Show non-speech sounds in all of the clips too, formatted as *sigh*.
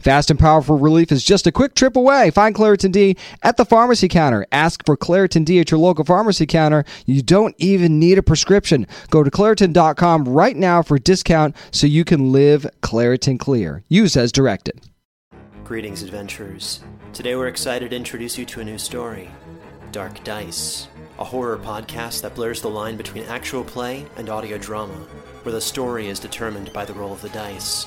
Fast and powerful relief is just a quick trip away. Find Claritin D at the pharmacy counter. Ask for Claritin D at your local pharmacy counter. You don't even need a prescription. Go to Claritin.com right now for a discount so you can live Claritin Clear. Use as directed. Greetings, adventurers. Today we're excited to introduce you to a new story Dark Dice, a horror podcast that blurs the line between actual play and audio drama, where the story is determined by the roll of the dice.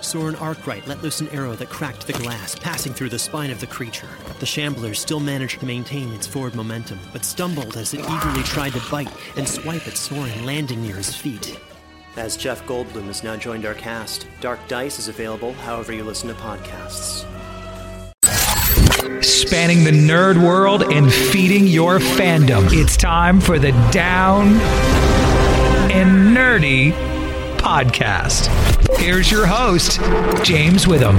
Soren Arkwright let loose an arrow that cracked the glass, passing through the spine of the creature. The shambler still managed to maintain its forward momentum, but stumbled as it eagerly tried to bite and swipe at Soren, landing near his feet. As Jeff Goldblum has now joined our cast, Dark Dice is available however you listen to podcasts. Spanning the nerd world and feeding your fandom. It's time for the Down and Nerdy podcast. Here's your host, James Witham.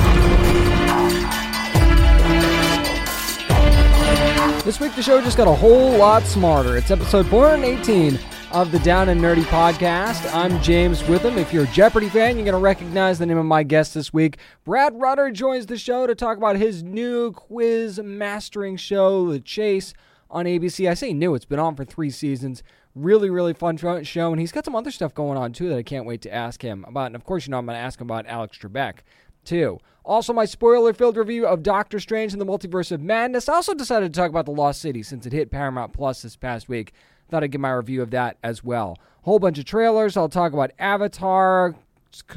This week, the show just got a whole lot smarter. It's episode 418 of the Down and Nerdy podcast. I'm James Witham. If you're a Jeopardy fan, you're going to recognize the name of my guest this week. Brad Rutter joins the show to talk about his new quiz mastering show, The Chase, on ABC. I say new, it's been on for three seasons. Really, really fun show, and he's got some other stuff going on too that I can't wait to ask him about. And of course, you know, I'm going to ask him about Alex Trebek too. Also, my spoiler filled review of Doctor Strange and the Multiverse of Madness. I also decided to talk about The Lost City since it hit Paramount Plus this past week. Thought I'd give my review of that as well. Whole bunch of trailers. I'll talk about Avatar,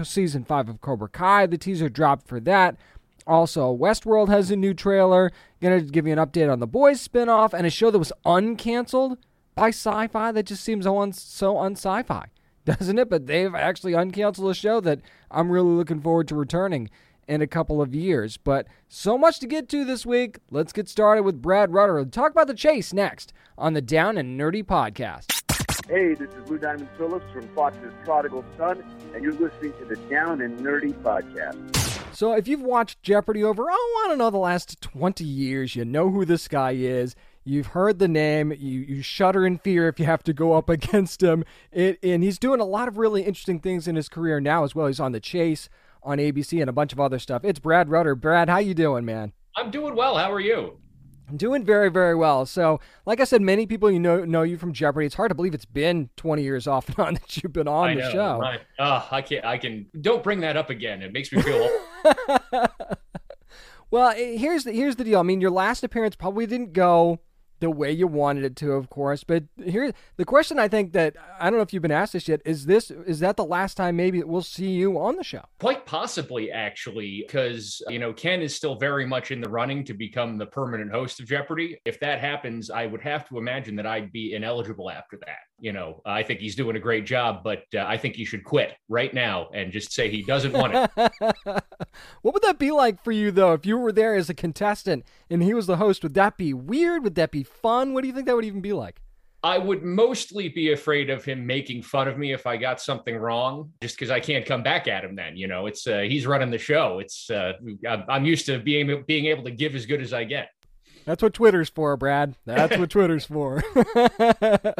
season 5 of Cobra Kai. The teaser dropped for that. Also, Westworld has a new trailer. Gonna give you an update on the Boys spinoff and a show that was uncanceled by Syfy that just seems so un sci fi, *laughs* doesn't it? But they've actually uncanceled a show that I'm really looking forward to returning in a couple of years. But so much to get to this week. Let's get started with Brad Rutter. We'll talk about the chase next on the Down and Nerdy podcast. Hey, this is Lou Diamond Phillips from Fox's Prodigal Son, and you're listening to the Down and Nerdy podcast. So, if you've watched Jeopardy over, oh, I don't know, the last 20 years, you know who this guy is. You've heard the name. You, you shudder in fear if you have to go up *laughs* against him. It, and he's doing a lot of really interesting things in his career now as well. He's on The Chase on ABC and a bunch of other stuff. It's Brad Rutter. Brad, how you doing, man? I'm doing well. How are you? I'm doing very, very well. So, like I said, many people you know know you from Jeopardy. It's hard to believe it's been 20 years off and on *laughs* that you've been on I the know, show. Right. Uh, I can't. I can. Don't bring that up again. It makes me feel. *laughs* well, here's the here's the deal. I mean, your last appearance probably didn't go the way you wanted it to, of course. But here, the question I think that I don't know if you've been asked this yet is this is that the last time maybe we'll see you on the show? Quite possibly, actually, because you know Ken is still very much in the running to become the permanent host of Jeopardy. If that happens, I would have to imagine that I'd be ineligible after that. You know, I think he's doing a great job, but uh, I think he should quit right now and just say he doesn't want it. *laughs* what would that be like for you, though, if you were there as a contestant and he was the host? Would that be weird? Would that be fun? What do you think that would even be like? I would mostly be afraid of him making fun of me if I got something wrong, just because I can't come back at him. Then you know, it's uh, he's running the show. It's uh, I'm used to being being able to give as good as I get. That's what Twitter's for, Brad. That's what *laughs* Twitter's for. *laughs*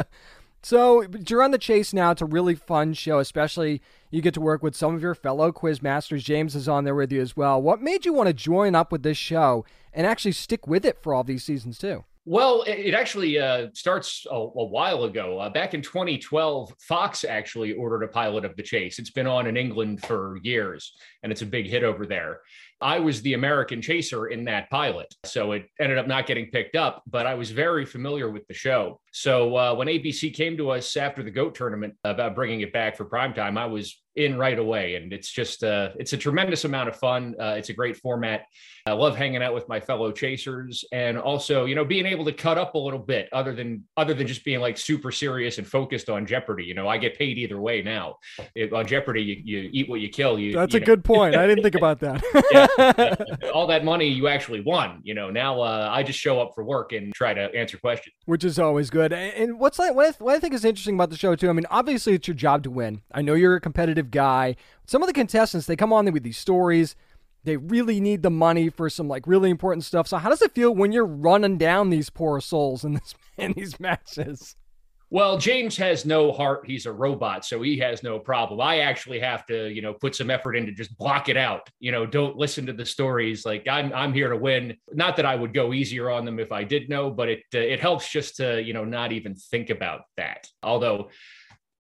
So you're on the chase now. It's a really fun show, especially you get to work with some of your fellow quiz masters. James is on there with you as well. What made you want to join up with this show and actually stick with it for all these seasons too? Well, it actually uh, starts a, a, while ago. Uh, back in 2012, Fox actually ordered a pilot of The Chase. It's been on in England for years, and it's a big hit over there. I was the American chaser in that pilot. So it ended up not getting picked up, but I was very familiar with the show. So uh, when ABC came to us after the GOAT tournament about bringing it back for primetime, I was in right away. And it's just, uh, it's a tremendous amount of fun. Uh, it's a great format. I love hanging out with my fellow chasers and also, you know, being able to cut up a little bit other than, other than just being like super serious and focused on Jeopardy. You know, I get paid either way now. It, on Jeopardy, you, you, eat what you kill. You, That's you a know. good point. I didn't think about *laughs* that. yeah. *laughs* All that money you actually won, you know, now uh, I just show up for work and try to answer questions. Which is always good. And what's like, what I, what I think is interesting about the show too, I mean, obviously it's your job to win. I know you're a competitive guy. Some of the contestants, they come on with these stories they really need the money for some like really important stuff. So how does it feel when you're running down these poor souls in this *laughs* in these matches? Well, James has no heart. He's a robot, so he has no problem. I actually have to, you know, put some effort into just block it out. You know, don't listen to the stories. Like I'm, I'm here to win. Not that I would go easier on them if I did know, but it, uh, it helps just to, you know, not even think about that. Although,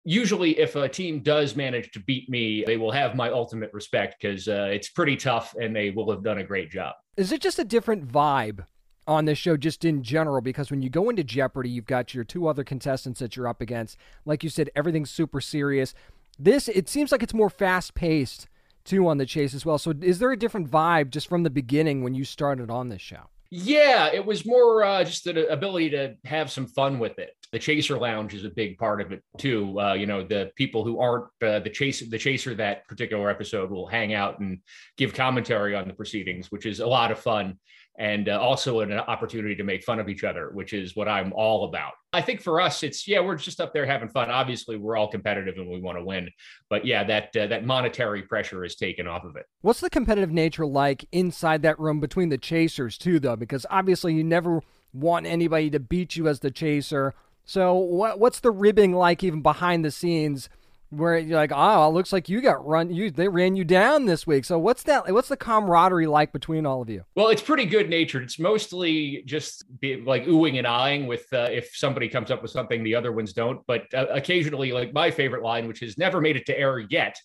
usually if a team does manage to beat me, they will have my ultimate respect because uh, it's pretty tough and they will have done a great job. Is it just a different vibe on this show, just in general? Because when you go into Jeopardy, you've got your two other contestants that you're up against. Like you said, everything's super serious. This, it seems like it's more fast paced too on the chase as well. So is there a different vibe just from the beginning when you started on this show? Yeah, it was more uh, just the ability to have some fun with it. The chaser lounge is a big part of it too. Uh, you know, the people who aren't uh, the chaser, the chaser that particular episode will hang out and give commentary on the proceedings, which is a lot of fun and uh, also an opportunity to make fun of each other, which is what I'm all about. I think for us, it's yeah, we're just up there having fun. Obviously, we're all competitive and we want to win, but yeah, that uh, that monetary pressure is taken off of it. What's the competitive nature like inside that room between the chasers too, though? Because obviously, you never want anybody to beat you as the chaser. So, what what's the ribbing like even behind the scenes? Where you're like, oh, it looks like you got run. You they ran you down this week. So what's that? What's the camaraderie like between all of you? Well, it's pretty good natured. It's mostly just be, like oohing and eyeing with uh, if somebody comes up with something the other ones don't. But uh, occasionally, like my favorite line, which has never made it to air yet,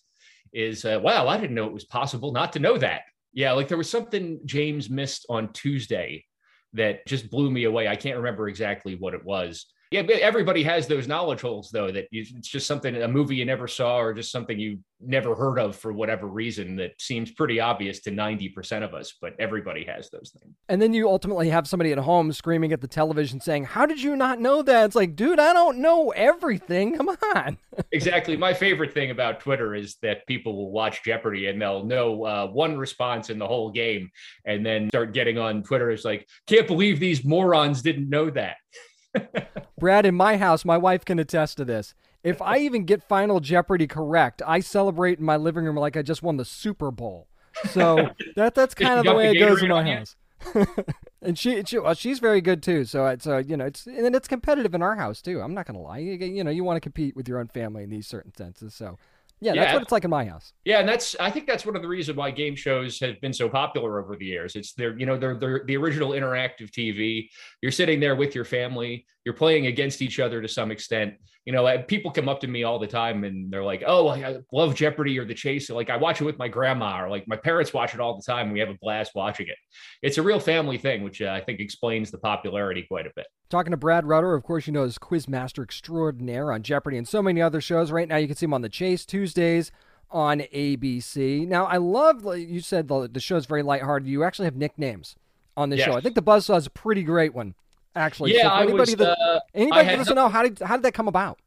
is, uh, "Wow, I didn't know it was possible not to know that." Yeah, like there was something James missed on Tuesday that just blew me away. I can't remember exactly what it was yeah, everybody has those knowledge holes though that you, it's just something a movie you never saw or just something you never heard of for whatever reason that seems pretty obvious to 90% of us, but everybody has those things. And then you ultimately have somebody at home screaming at the television saying, "How did you not know that?" It's like, "Dude, I don't know everything. Come on." *laughs* exactly. My favorite thing about Twitter is that people will watch Jeopardy and they'll know uh, one response in the whole game and then start getting on Twitter it's like, "Can't believe these morons didn't know that." Brad, in my house, my wife can attest to this. If I even get Final Jeopardy correct, I celebrate in my living room like I just won the Super Bowl. So that that's *laughs* kind of the way it goes in my house. *laughs* and she, she well, she's very good too. So it's uh, you know it's and it's competitive in our house too. I'm not gonna lie. You, you know you want to compete with your own family in these certain senses. So yeah, yeah, that's what it's like in my house. Yeah, and that's I think that's one of the reasons why game shows have been so popular over the years. It's they're you know they're they're the original interactive TV. You're sitting there with your family. You're playing against each other to some extent. You know, people come up to me all the time and they're like, "Oh, I love Jeopardy or The Chase." Like I watch it with my grandma, or like my parents watch it all the time. we have a blast watching it. It's a real family thing, which uh, I think explains the popularity quite a bit. Talking to Brad Rutter, of course, you know, as Quizmaster Extraordinaire on Jeopardy and so many other shows. Right now, you can see him on The Chase Tuesdays on ABC. Now, I love, you said the, the show's very lighthearted. You actually have nicknames on the yes. show. I think the Buzzsaw is a pretty great one, actually. Yeah, so anybody, was, that, uh, anybody that doesn't know, how did, how did that come about?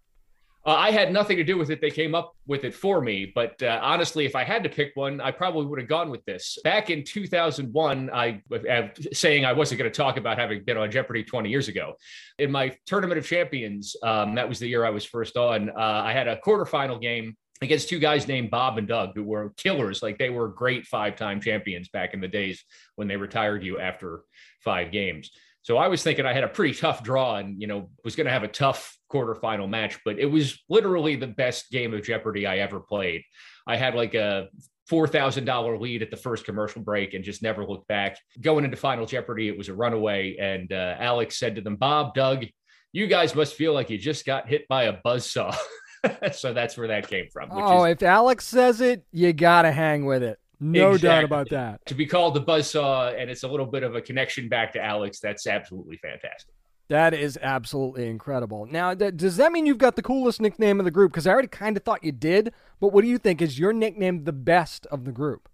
Uh, I had nothing to do with it. They came up with it for me. But uh, honestly, if I had to pick one, I probably would have gone with this. Back in 2001, I uh, saying I wasn't going to talk about having been on Jeopardy 20 years ago. In my Tournament of Champions, um, that was the year I was first on. Uh, I had a quarterfinal game against two guys named Bob and Doug, who were killers. Like they were great five-time champions back in the days when they retired you after five games. So I was thinking I had a pretty tough draw and, you know, was going to have a tough quarterfinal match, but it was literally the best game of Jeopardy I ever played. I had like a $4,000 lead at the first commercial break and just never looked back. Going into Final Jeopardy, it was a runaway. And uh, Alex said to them, Bob, Doug, you guys must feel like you just got hit by a buzz saw. *laughs* so that's where that came from. oh, is, if Alex says it, you got to hang with it. No exactly. doubt about that. To be called the buzz saw, and it's a little bit of a connection back to Alex, that's absolutely fantastic. That is absolutely incredible. Now, does that mean you've got the coolest nickname of the group? Because I already kind of thought you did, but what do you think? Is your nickname the best of the group?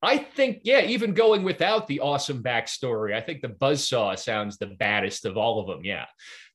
I think, yeah, even going without the awesome backstory, I think the Buzzsaw sounds the baddest of all of them. Yeah.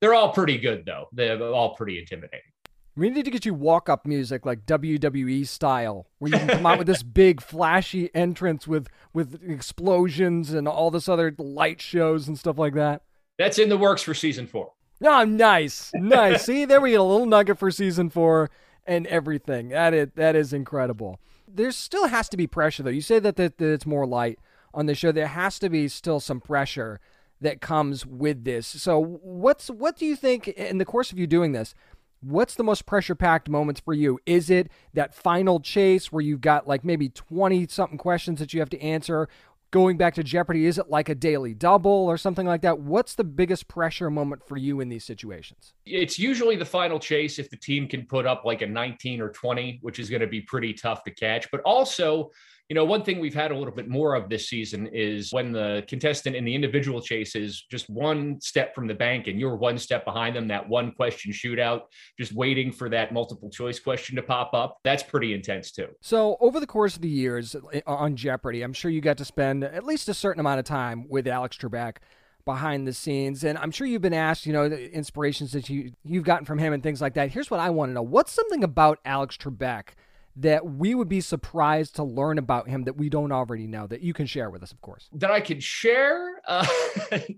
They're all pretty good, though. They're all pretty intimidating. We need to get you walk up music like WWE style, where you can come out with this *laughs* big flashy entrance with with explosions and all this other light shows and stuff like that. That's in the works for season four. Oh, nice, nice. *laughs* See, there we get a little nugget for season four and everything. That is that is incredible. There still has to be pressure though. You say that, that that it's more light on the show. There has to be still some pressure that comes with this. So, what's what do you think in the course of you doing this? What's the most pressure packed moments for you? Is it that final chase where you've got like maybe 20 something questions that you have to answer? Going back to Jeopardy, is it like a daily double or something like that? What's the biggest pressure moment for you in these situations? It's usually the final chase if the team can put up like a 19 or 20, which is going to be pretty tough to catch. But also, you know, one thing we've had a little bit more of this season is when the contestant in the individual chase is just one step from the bank and you're one step behind them, that one question shootout, just waiting for that multiple choice question to pop up. That's pretty intense too. So, over the course of the years uh, on Jeopardy, I'm sure you got to spend at least a certain amount of time with Alex Trebek behind the scenes and i'm sure you've been asked you know the inspirations that you you've gotten from him and things like that here's what i want to know what's something about alex trebek that we would be surprised to learn about him that we don't already know that you can share with us, of course? That I can share? *laughs* Uh,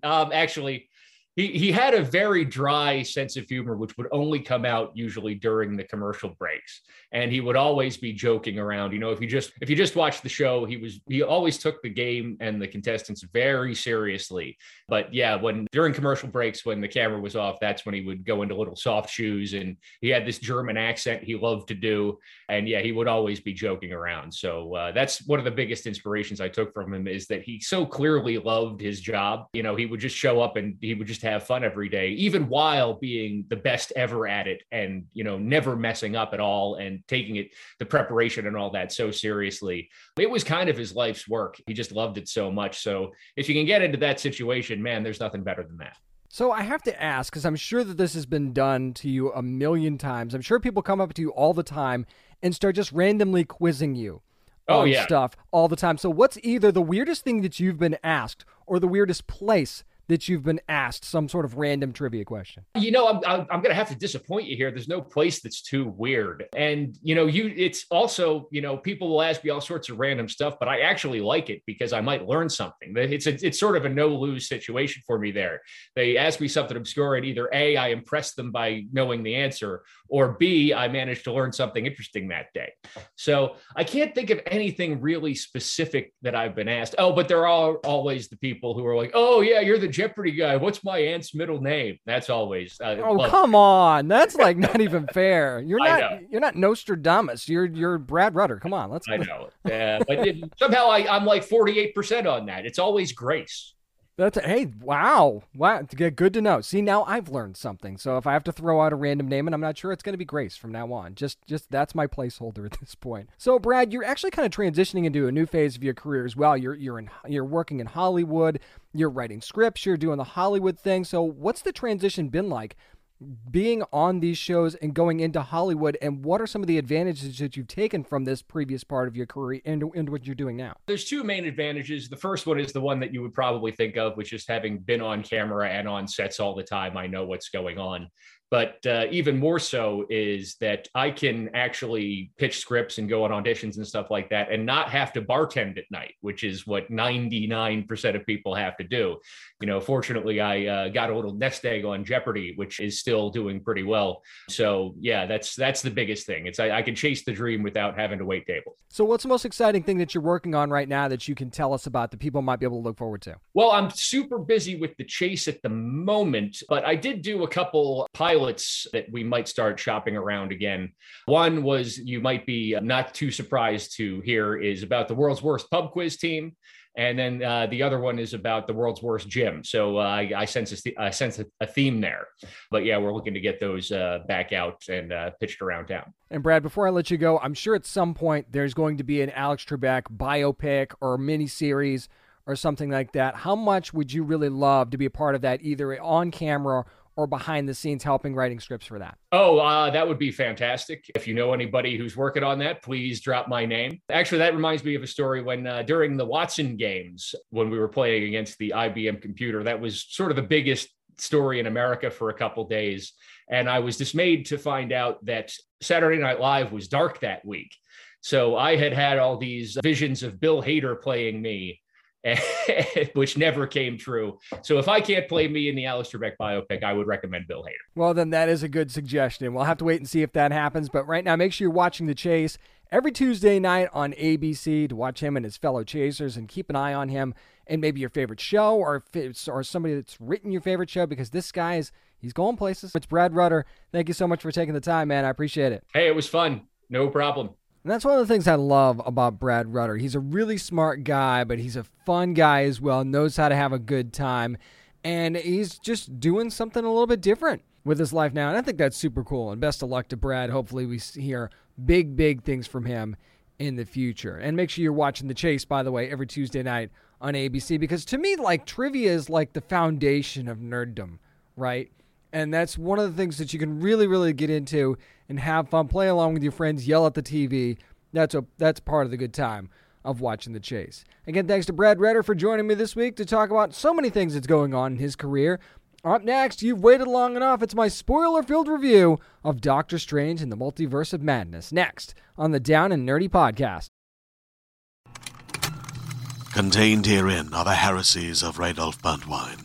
um, actually, he he had a very dry sense of humor, which would only come out usually during the commercial breaks. And he would always be joking around. You know, if you just if you just watch the show, he was he always took the game and the contestants very seriously. But yeah, when during commercial breaks, when the camera was off, that's when he would go into little soft shoes and he had this German accent he loved to do. And yeah, he would always be joking around. So uh, that's one of the biggest inspirations I took from him is that he so clearly loved his job. You know, he would just show up and he would just have fun every day, even while being the best ever at it and, you know, never messing up at all and taking it, the preparation and all that so seriously. It was kind of his life's work. He just loved it so much. So if you can get into that situation, man, there's nothing better than that. So I have to ask, because I'm sure that this has been done to you a million times. I'm sure people come up to you all the time and start just randomly quizzing you oh, on yeah. stuff all the time. So what's either the weirdest thing that you've been asked or the weirdest place that you've been asked some sort of random trivia question? You know, I'm, I'm, going to have to disappoint you here. There's no place that's too weird. And, you know, you, it's also, you know, people will ask me all sorts of random stuff, but I actually like it because I might learn something. It's a, it's sort of a no lose situation for me there. They ask me something obscure and either A, I impress them by knowing the answer, or B, I managed to learn something interesting that day. So I can't think of anything really specific that I've been asked. Oh, but there are always the people who are like, oh, yeah, you're the Jeopardy guy. What's my aunt's middle name? That's always. Uh, oh, come on. That's like not even fair. You're not, you're not Nostradamus. You're, you're Brad Rutter. Come on. Let's. I know. Yeah. but it, somehow I, I'm like 48% on that. It's always Grace. That's a, hey, wow, wow, good to know. See, now I've learned something. So if I have to throw out a random name, and I'm not sure it's going to be Grace from now on, just just that's my placeholder at this point. So Brad, you're actually kind of transitioning into a new phase of your career as well. You're you're in you're working in Hollywood. You're writing scripts. You're doing the Hollywood thing. So what's the transition been like being on these shows and going into Hollywood, and what are some of the advantages that you've taken from this previous part of your career and, and what you're doing now? There's two main advantages. The first one is the one that you would probably think of, which is having been on camera and on sets all the time. I know what's going on. But uh, even more so is that I can actually pitch scripts and go on auditions and stuff like that and not have to bartend at night, which is what 99% of people have to do. You know, fortunately, I uh, got a little nest egg on Jeopardy, which is still doing pretty well. So yeah, that's that's the biggest thing. It's I, I can chase the dream without having to wait tables. So, what's the most exciting thing that you're working on right now that you can tell us about that people might be able to look forward to? Well, I'm super busy with the chase at the moment, but I did do a couple pilots that we might start shopping around again. One was you might be not too surprised to hear is about the world's worst pub quiz team. And then uh, the other one is about the world's worst gym. So uh, I, I, sense a, I sense a, theme there. But yeah, we're looking to get those uh, back out and uh, pitched around town. And Brad, before I let you go, I'm sure at some point there's going to be an Alex Trebek biopic or mini series or something like that. How much would you really love to be a part of that, either on camera or behind the scenes helping writing scripts for that? Oh, uh, that would be fantastic. If you know anybody who's working on that, please drop my name. Actually, that reminds me of a story when uh, during the Watson games, when we were playing against the IBM computer, that was sort of the biggest story in America for a couple days. And I was dismayed to find out that Saturday Night Live was dark that week. So I had had all these visions of Bill Hader playing me *laughs* which never came true. So if I can't play me in the Alex Trebek biopic, I would recommend Bill Hader. Well, then that is a good suggestion. We'll have to wait and see if that happens. But right now, make sure you're watching The Chase every Tuesday night on ABC to watch him and his fellow chasers and keep an eye on him and maybe your favorite show or or somebody that's written your favorite show because this guy is he's going places. It's Brad Rutter. Thank you so much for taking the time, man. I appreciate it. Hey, it was fun. No problem. And that's one of the things I love about Brad Rutter. He's a really smart guy, but he's a fun guy as well, knows how to have a good time, and he's just doing something a little bit different with his life now. And I think that's super cool. And best of luck to Brad. Hopefully, we hear big, big things from him in the future. And make sure you're watching The Chase, by the way, every Tuesday night on ABC, because to me, like, trivia is like the foundation of nerddom, right? And that's one of the things that you can really, really get into and have fun, play along with your friends, yell at the TV. That's a that's part of the good time of watching the chase. Again, thanks to Brad Rutter for joining me this week to talk about so many things that's going on in his career. Up next, you've waited long enough. It's my spoiler filled review of Doctor Strange and the Multiverse of Madness. Next on the Down and Nerdy Podcast. Contained herein are the heresies of Radolf Burntwine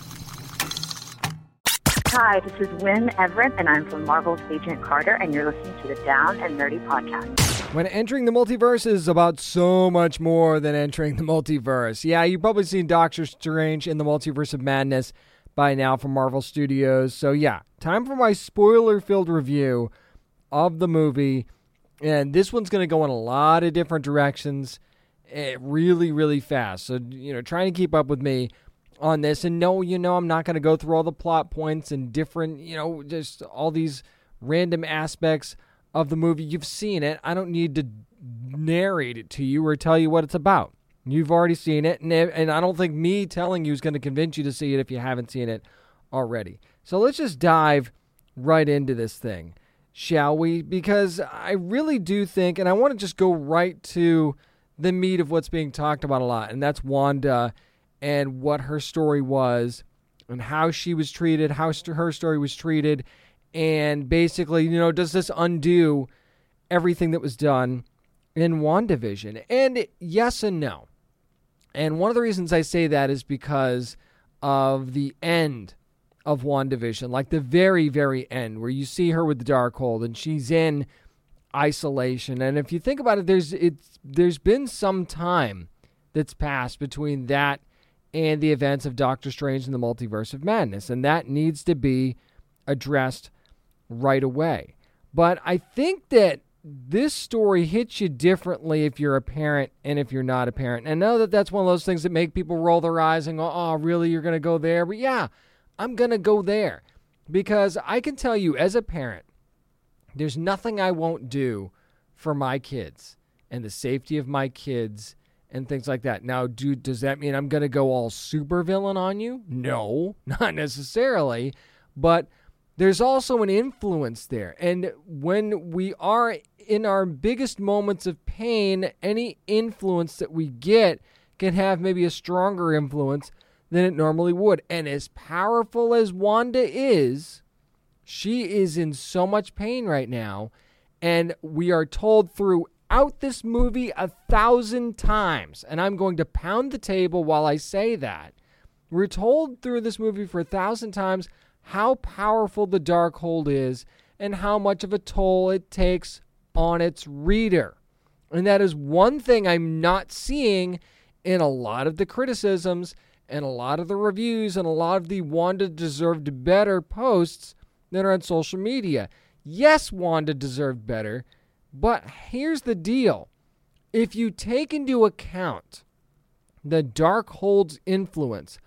Hi, this is Wynn Everett, and I'm from Marvel's Agent Carter, and you're listening to the Down and Nerdy Podcast. When entering the multiverse is about so much more than entering the multiverse. Yeah, you've probably seen Doctor Strange in the Multiverse of Madness by now from Marvel Studios. So, yeah, time for my spoiler filled review of the movie. And this one's going to go in a lot of different directions eh, really, really fast. So, you know, trying to keep up with me on this. And no, you know, I'm not going to go through all the plot points and different, you know, just all these random aspects of the movie. You've seen it. I don't need to narrate it to you or tell you what it's about. You've already seen it, and, and I don't think me telling you is going to convince you to see it if you haven't seen it already. So let's just dive right into this thing, shall we? Because I really do think, and I want to just go right to the meat of what's being talked about a lot, and that's Wanda and what her story was and how she was treated, how her story was treated, and basically, you know, does this undo everything that was done in WandaVision? And yes and no. And one of the reasons I say that is because of the end of WandaVision, like the very, very end, where you see her with the dark Darkhold and she's in isolation. And if you think about it, there's it's there's been some time that's passed between that and the events of Doctor Strange and the Multiverse of Madness. And that needs to be addressed right away. But I think that this story hits you differently if you're a parent and if you're not a parent. And I know that that's one of those things that make people roll their eyes and go, oh, really? You're going to go there? But yeah, I'm going to go there because I can tell you as a parent, there's nothing I won't do for my kids and the safety of my kids and things like that. Now, do does that mean I'm going to go all super villain on you? No, *laughs* not necessarily, but there's also an influence there. And when we are in our biggest moments of pain, any influence that we get can have maybe a stronger influence than it normally would. And as powerful as Wanda is, she is in so much pain right now. And we are told throughout this movie a thousand times, and I'm going to pound the table while I say that. We're told through this movie for a thousand times how powerful the Darkhold is and how much of a toll it takes on its reader. And that is one thing I'm not seeing in a lot of the criticisms and a lot of the reviews and a lot of the Wanda deserved better posts that are on social media. Yes, Wanda deserved better, but here's the deal. If you take into account the Darkhold's influence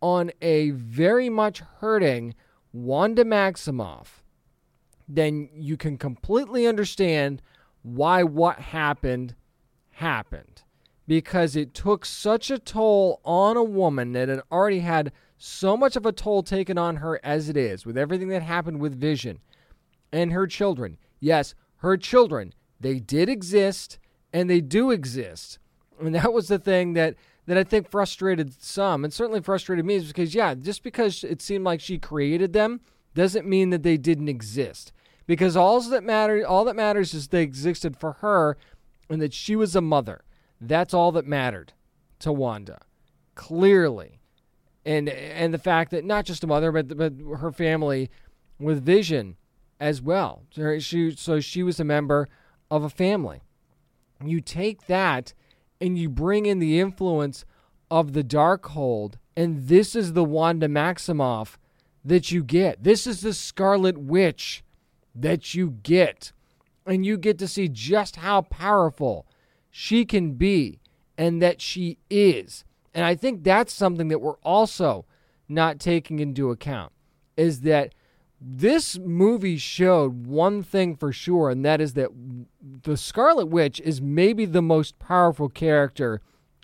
on a very much hurting Wanda Maximoff, then you can completely understand why what happened happened. Because it took such a toll on a woman that had already had so much of a toll taken on her as it is, with everything that happened with Vision and her children. Yes, her children, they did exist and they do exist. And that was the thing that that I think frustrated some and certainly frustrated me is because yeah, just because it seemed like she created them doesn't mean that they didn't exist. Because all that matter all that matters is they existed for her and that she was a mother. That's all that mattered to Wanda. Clearly. And and the fact that not just a mother but but her family with Vision as well. So she so she was a member of a family. You take that and you bring in the influence of the Darkhold, and this is the Wanda Maximoff that you get. This is the Scarlet Witch that you get. And you get to see just how powerful she can be and that she is. And I think that's something that we're also not taking into account is that this movie showed one thing for sure, and that is that the Scarlet Witch is maybe the most powerful character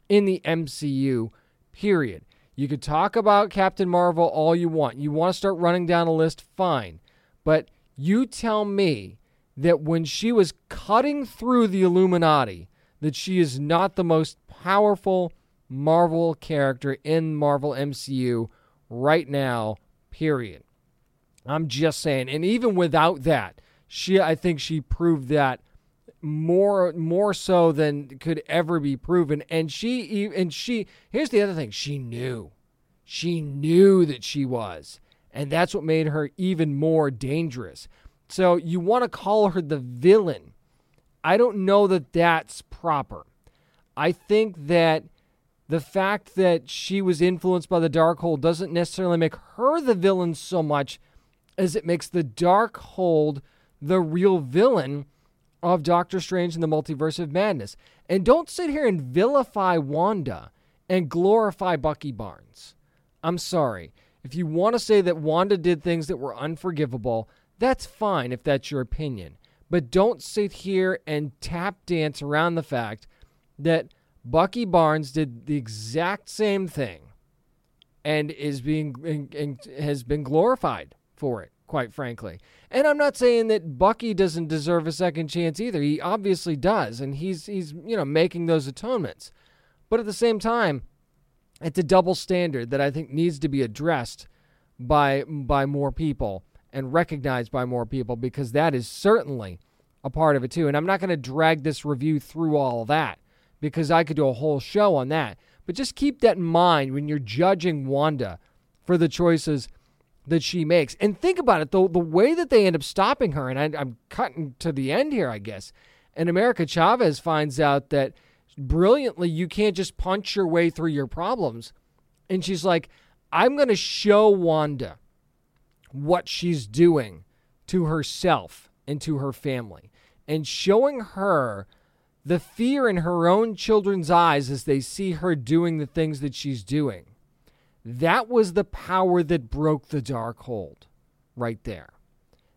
in the MCU, period. You could talk about Captain Marvel all you want. You want to start running down a list, fine. But you tell me that when she was cutting through the Illuminati, that she is not the most powerful Marvel character in Marvel MCU right now, period. I'm just saying. And even without that, she I think she proved that more more so than could ever be proven. And she and she here's the other thing. She knew. She knew that she was. And that's what made her even more dangerous. So you want to call her the villain. I don't know that that's proper. I think that the fact that she was influenced by the Darkhold doesn't necessarily make her the villain so much as it makes the Darkhold the real villain of Doctor Strange and the Multiverse of Madness. And don't sit here and vilify Wanda and glorify Bucky Barnes. I'm sorry. If you want to say that Wanda did things that were unforgivable, that's fine if that's your opinion. But don't sit here and tap dance around the fact that Bucky Barnes did the exact same thing and is being and has been glorified for it, quite frankly. And I'm not saying that Bucky doesn't deserve a second chance either. He obviously does, and he's he's you know making those atonements. But at the same time, it's a double standard that I think needs to be addressed by by more people and recognized by more people because that is certainly a part of it too. And I'm not going to drag this review through all that because I could do a whole show on that. But just keep that in mind when you're judging Wanda for the choices that she makes. And think about it, the, the way that they end up stopping her, and I, I'm cutting to the end here, I guess. And America Chavez finds out that brilliantly, you can't just punch your way through your problems. And she's like, I'm going to show Wanda what she's doing to herself and to her family. And showing her the fear in her own children's eyes as they see her doing the things that she's doing that was the power that broke the Darkhold right there.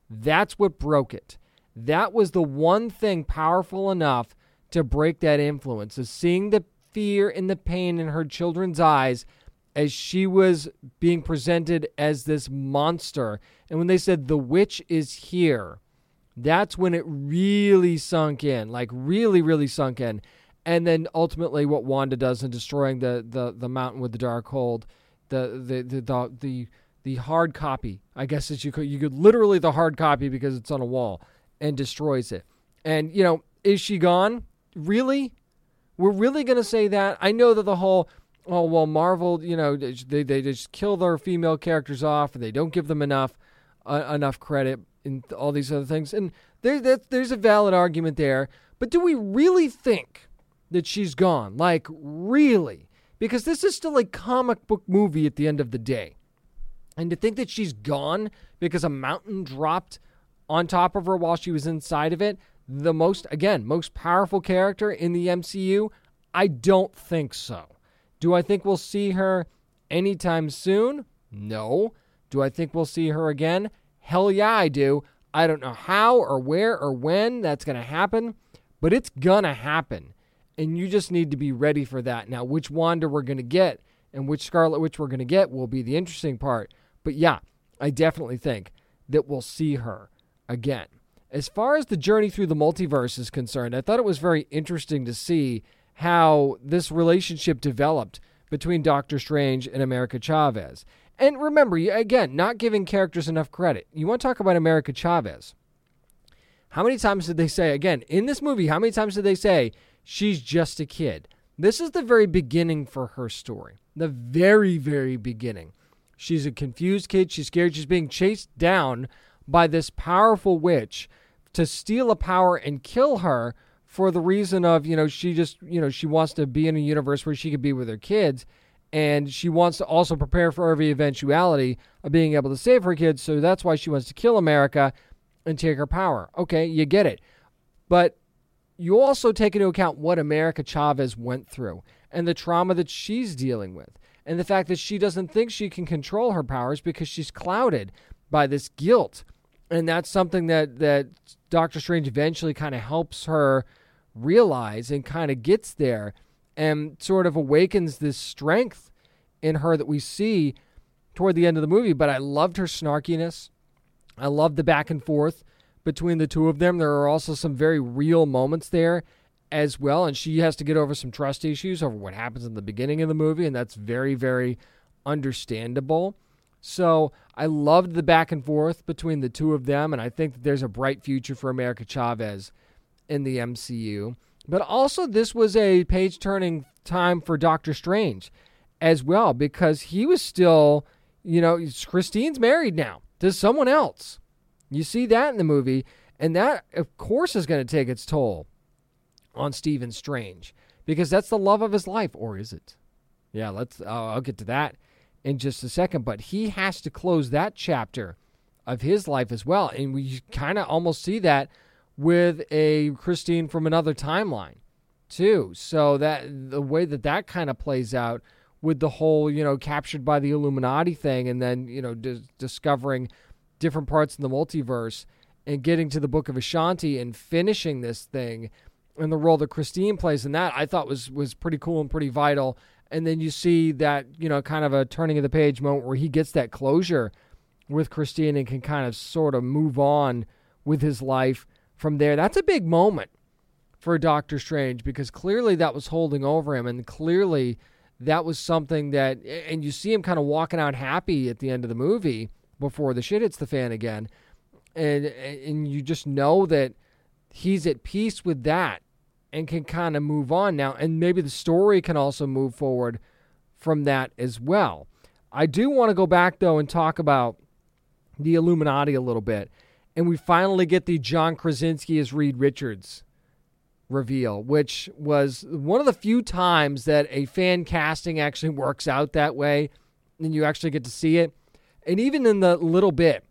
That's what broke it. That was the one thing powerful enough to break that influence is seeing the fear and the pain in her children's eyes as she was being presented as this monster. And when they said, The witch is here, that's when it really sunk in, like really, really sunk in. And then ultimately, what Wanda does in destroying the, the, the mountain with the Darkhold, the the, the the the the hard copy, I guess that you could you could literally the hard copy because it's on a wall and destroys it. And you know, is she gone? Really? We're really gonna say that? I know that the whole oh well Marvel, you know, they they just kill their female characters off and they don't give them enough uh, enough credit and all these other things. And there there's a valid argument there. But do we really think that she's gone? Like really? Because this is still a comic book movie at the end of the day. And to think that she's gone because a mountain dropped on top of her while she was inside of it, the most, again, most powerful character in the MCU, I don't think so. Do I think we'll see her anytime soon? No. Do I think we'll see her again? Hell yeah, I do. I don't know how or where or when that's going to happen, but it's going to happen. And you just need to be ready for that. Now, which Wanda we're going to get and which Scarlet Witch we're going to get will be the interesting part. But yeah, I definitely think that we'll see her again. As far as the journey through the multiverse is concerned, I thought it was very interesting to see how this relationship developed between Doctor Strange and America Chavez. And remember, again, not giving characters enough credit. You want to talk about America Chavez. How many times did they say, again, in this movie, how many times did they say she's just a kid? This is the very beginning for her story. The very, very beginning. She's a confused kid. She's scared. She's being chased down by this powerful witch to steal a power and kill her for the reason of, you know, she just, you know, she wants to be in a universe where she could be with her kids. And she wants to also prepare for every eventuality of being able to save her kids. So that's why she wants to kill America and take her power. Okay, you get it. But you also take into account what America Chavez went through and the trauma that she's dealing with and the fact that she doesn't think she can control her powers because she's clouded by this guilt. And that's something that, that Doctor Strange eventually kind of helps her realize and kind of gets there and sort of awakens this strength in her that we see toward the end of the movie. But I loved her snarkiness. I loved the back and forth between the two of them. There are also some very real moments there as well, and she has to get over some trust issues over what happens in the beginning of the movie, and that's very, very understandable. So I loved the back and forth between the two of them, and I think that there's a bright future for America Chavez in the MCU. But also, this was a page turning time for Doctor Strange as well, because he was still, you know, Christine's married now to someone else. You see that in the movie, and that, of course, is going to take its toll on Stephen Strange because that's the love of his life, or is it? Yeah, let's. Uh, I'll get to that in just a second. But he has to close that chapter of his life as well, and we kind of almost see that with a Christine from another timeline too. So that the way that that kind of plays out with the whole, you know, captured by the Illuminati thing, and then you know dis- discovering different parts in the multiverse and getting to the Book of Vishanti and finishing this thing and the role that Christine plays in that I thought was was pretty cool and pretty vital. And then you see that you know kind of a turning of the page moment where he gets that closure with Christine and can kind of sort of move on with his life from there. That's a big moment for Doctor Strange because clearly that was holding over him, and clearly that was something that. And you see him kind of walking out happy at the end of the movie before the shit hits the fan again, and and you just know that he's at peace with that and can kind of move on now. And maybe the story can also move forward from that as well. I do want to go back, though, and talk about the Illuminati a little bit. And we finally get the John Krasinski as Reed Richards reveal, which was one of the few times that a fan casting actually works out that way and you actually get to see it. And even in the little bit,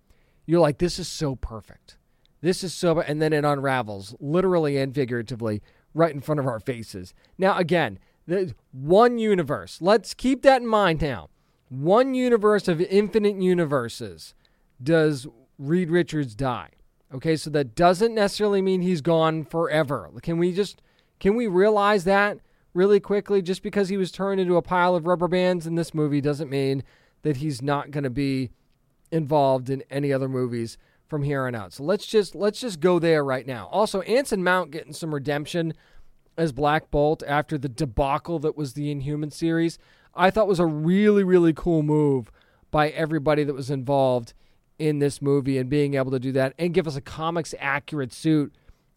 you're like, this is so perfect. This is so, and then it unravels, literally and figuratively, right in front of our faces. Now, again, there's one universe. Let's keep that in mind now. One universe of infinite universes does Reed Richards die. Okay, so that doesn't necessarily mean he's gone forever. Can we just can we realize that really quickly. Just because he was turned into a pile of rubber bands in this movie doesn't mean that he's not going to be involved in any other movies from here on out. So let's just let's just go there right now. Also, Anson Mount getting some redemption as Black Bolt after the debacle that was the Inhuman series. I thought was a really really cool move by everybody that was involved in this movie and being able to do that and give us a comics accurate suit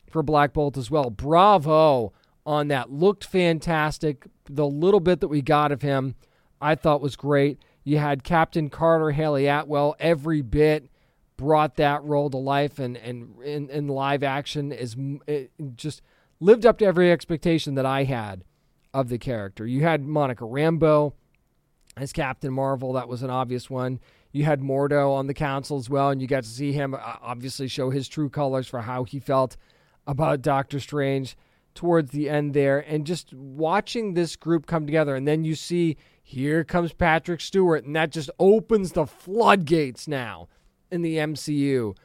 for Black Bolt as well. Bravo on that. Looked fantastic. The little bit that we got of him, I thought was great. You had Captain Carter, Hayley Atwell, every bit brought that role to life and and in, live action is just lived up to every expectation that I had of the character. You had Monica Rambeau as Captain Marvel, that was an obvious one. You had Mordo on the council as well, and you got to see him uh, obviously show his true colors for how he felt about Doctor Strange towards the end there. And just watching this group come together, and then you see here comes Patrick Stewart, and that just opens the floodgates now in the MCU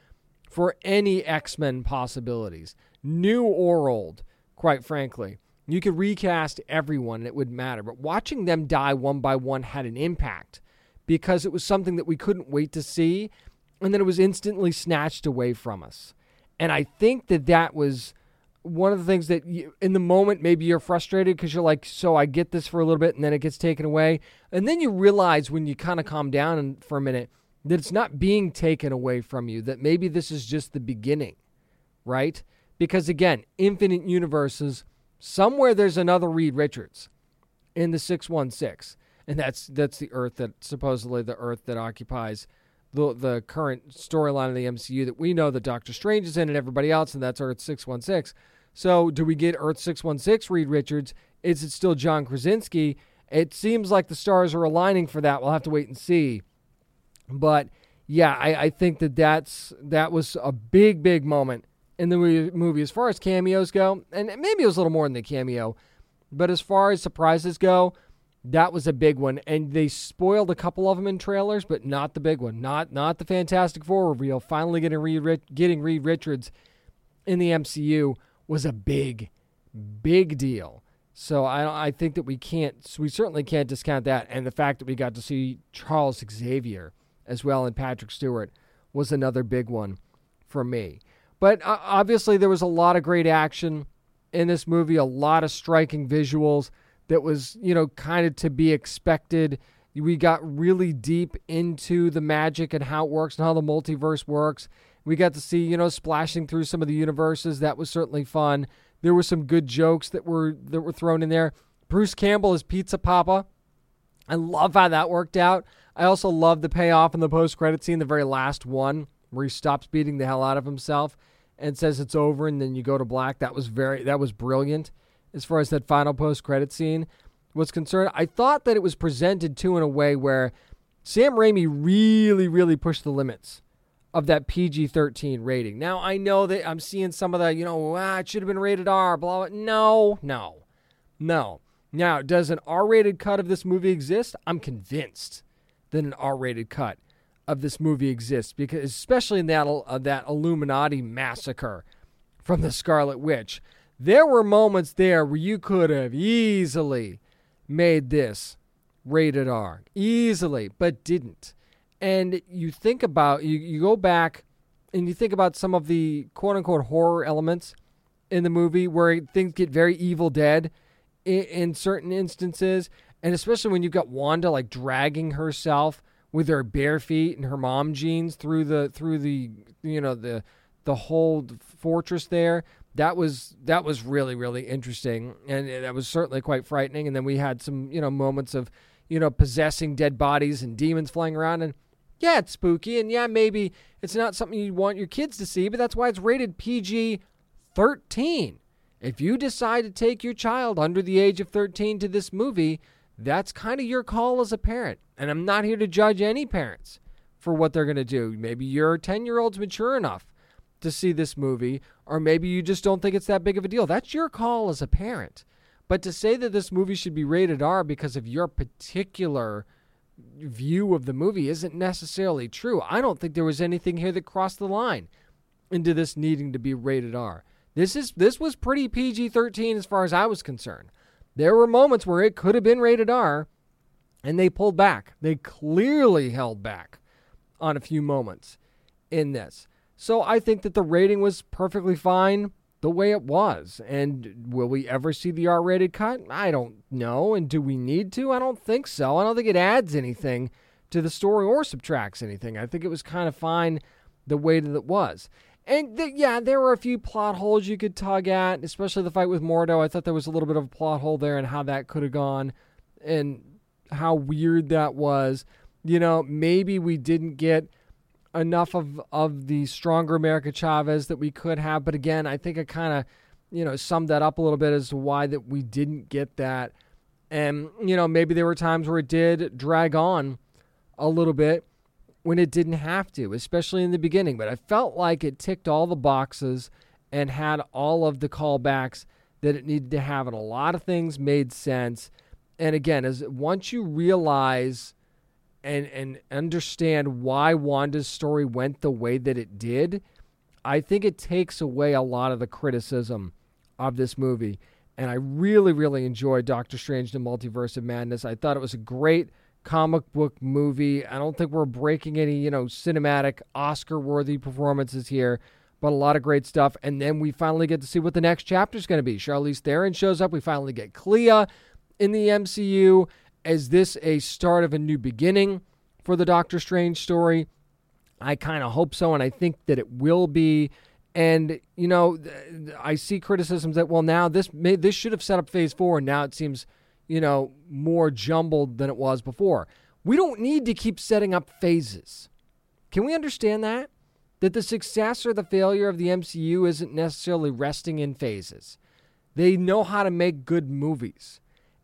for any X Men possibilities, new or old, quite frankly. You could recast everyone and it wouldn't matter. But watching them die one by one had an impact because it was something that we couldn't wait to see. And then it was instantly snatched away from us. And I think that that was one of the things that you, in the moment maybe you're frustrated because you're like, so I get this for a little bit and then it gets taken away. And then you realize when you kind of calm down and, for a minute that it's not being taken away from you, that maybe this is just the beginning, right? Because again, infinite universes somewhere there's another Reed Richards in the 616 and that's that's the earth that supposedly the earth that occupies the the current storyline of the MCU that we know that Doctor Strange is in and everybody else and that's Earth 616. So, do we get Earth 616 Reed Richards? Is it still John Krasinski? It seems like the stars are aligning for that. We'll have to wait and see. But yeah, I, I think that that's that was a big, big moment in the movie as far as cameos go, and maybe it was a little more than the cameo, but as far as surprises go, that was a big one. And they spoiled a couple of them in trailers, but not the big one, not not the Fantastic Four reveal. Finally getting Reed, getting Reed Richards in the MCU was a big, big deal. So I I think that we can't we certainly can't discount that, and the fact that we got to see Charles Xavier as well and Patrick Stewart was another big one for me. But uh, obviously, there was a lot of great action in this movie, a lot of striking visuals that was, you know, kind of to be expected. We got really deep into the magic and how it works and how the multiverse works. We got to see, you know, splashing through some of the universes. That was certainly fun. There were some good jokes that were that were thrown in there. Bruce Campbell as Pizza Poppa. I love how that worked out. I also love the payoff in the post credit scene, the very last one, where he stops beating the hell out of himself and says it's over and then you go to black. That was very that was brilliant as far as that final post credit scene was concerned. I thought that it was presented too in a way where Sam Raimi really, really pushed the limits of that PG 13 rating. Now, I know that I'm seeing some of the, you know, ah, it should have been rated R, blah, blah. No, no, no. Now, does an R rated cut of this movie exist? I'm convinced that an R rated cut of this movie exists because especially in that uh, that Illuminati massacre from the Scarlet Witch, there were moments there where you could have easily made this rated R, easily, but didn't. And you think about you, you go back and you think about some of the quote unquote horror elements in the movie where things get very evil dead in, in certain instances, and especially when you've got Wanda like dragging herself with her bare feet and her mom jeans through the through the you know the the whole fortress there. That was that was really really interesting, and that was certainly quite frightening. And then we had some you know moments of you know possessing dead bodies and demons flying around, and yeah, it's spooky, and yeah, maybe it's not something you want your kids to see, but that's why it's rated PG thirteen. If you decide to take your child under the age of 13 to this movie, that's kind of your call as a parent. And I'm not here to judge any parents for what they're going to do. Maybe your 10 year old's mature enough to see this movie, or maybe you just don't think it's that big of a deal. That's your call as a parent. But to say that this movie should be rated R because of your particular view of the movie isn't necessarily true. I don't think there was anything here that crossed the line into this needing to be rated R. This is this was pretty PG-13 as far as I was concerned. There were moments where it could have been rated R, and they pulled back. They clearly held back on a few moments in this. So I think that the rating was perfectly fine the way it was. And will we ever see the R rated cut? I don't know. And do we need to? I don't think so. I don't think it adds anything to the story or subtracts anything. I think it was kind of fine the way that it was. And th- yeah, there were a few plot holes you could tug at, especially the fight with Mordo. I thought there was a little bit of a plot hole there and how that could have gone and how weird that was. You know, maybe we didn't get enough of of the stronger America Chavez that we could have. But again, I think I kind of you know summed that up a little bit as to why that we didn't get that. And you know maybe there were times where it did drag on a little bit when it didn't have to, especially in the beginning. But I felt like it ticked all the boxes and had all of the callbacks that it needed to have, and a lot of things made sense. And again, as once you realize and and understand why Wanda's story went the way that it did, I think it takes away a lot of the criticism of this movie. And I really, really enjoyed Doctor Strange: The Multiverse of Madness. I thought it was a great comic book movie. I don't think we're breaking any, you know, cinematic Oscar-worthy performances here, but a lot of great stuff. And then we finally get to see what the next chapter is going to be. Charlize Theron shows up. We finally get Clea in the MCU, is this a start of a new beginning for the Doctor Strange story? I kind of hope so, and I think that it will be. And you know, I see criticisms that well, now this may, this should have set up Phase Four, and now it seems, you know, more jumbled than it was before. We don't need to keep setting up phases. Can we understand that? That the success or the failure of the MCU isn't necessarily resting in phases. They know how to make good movies.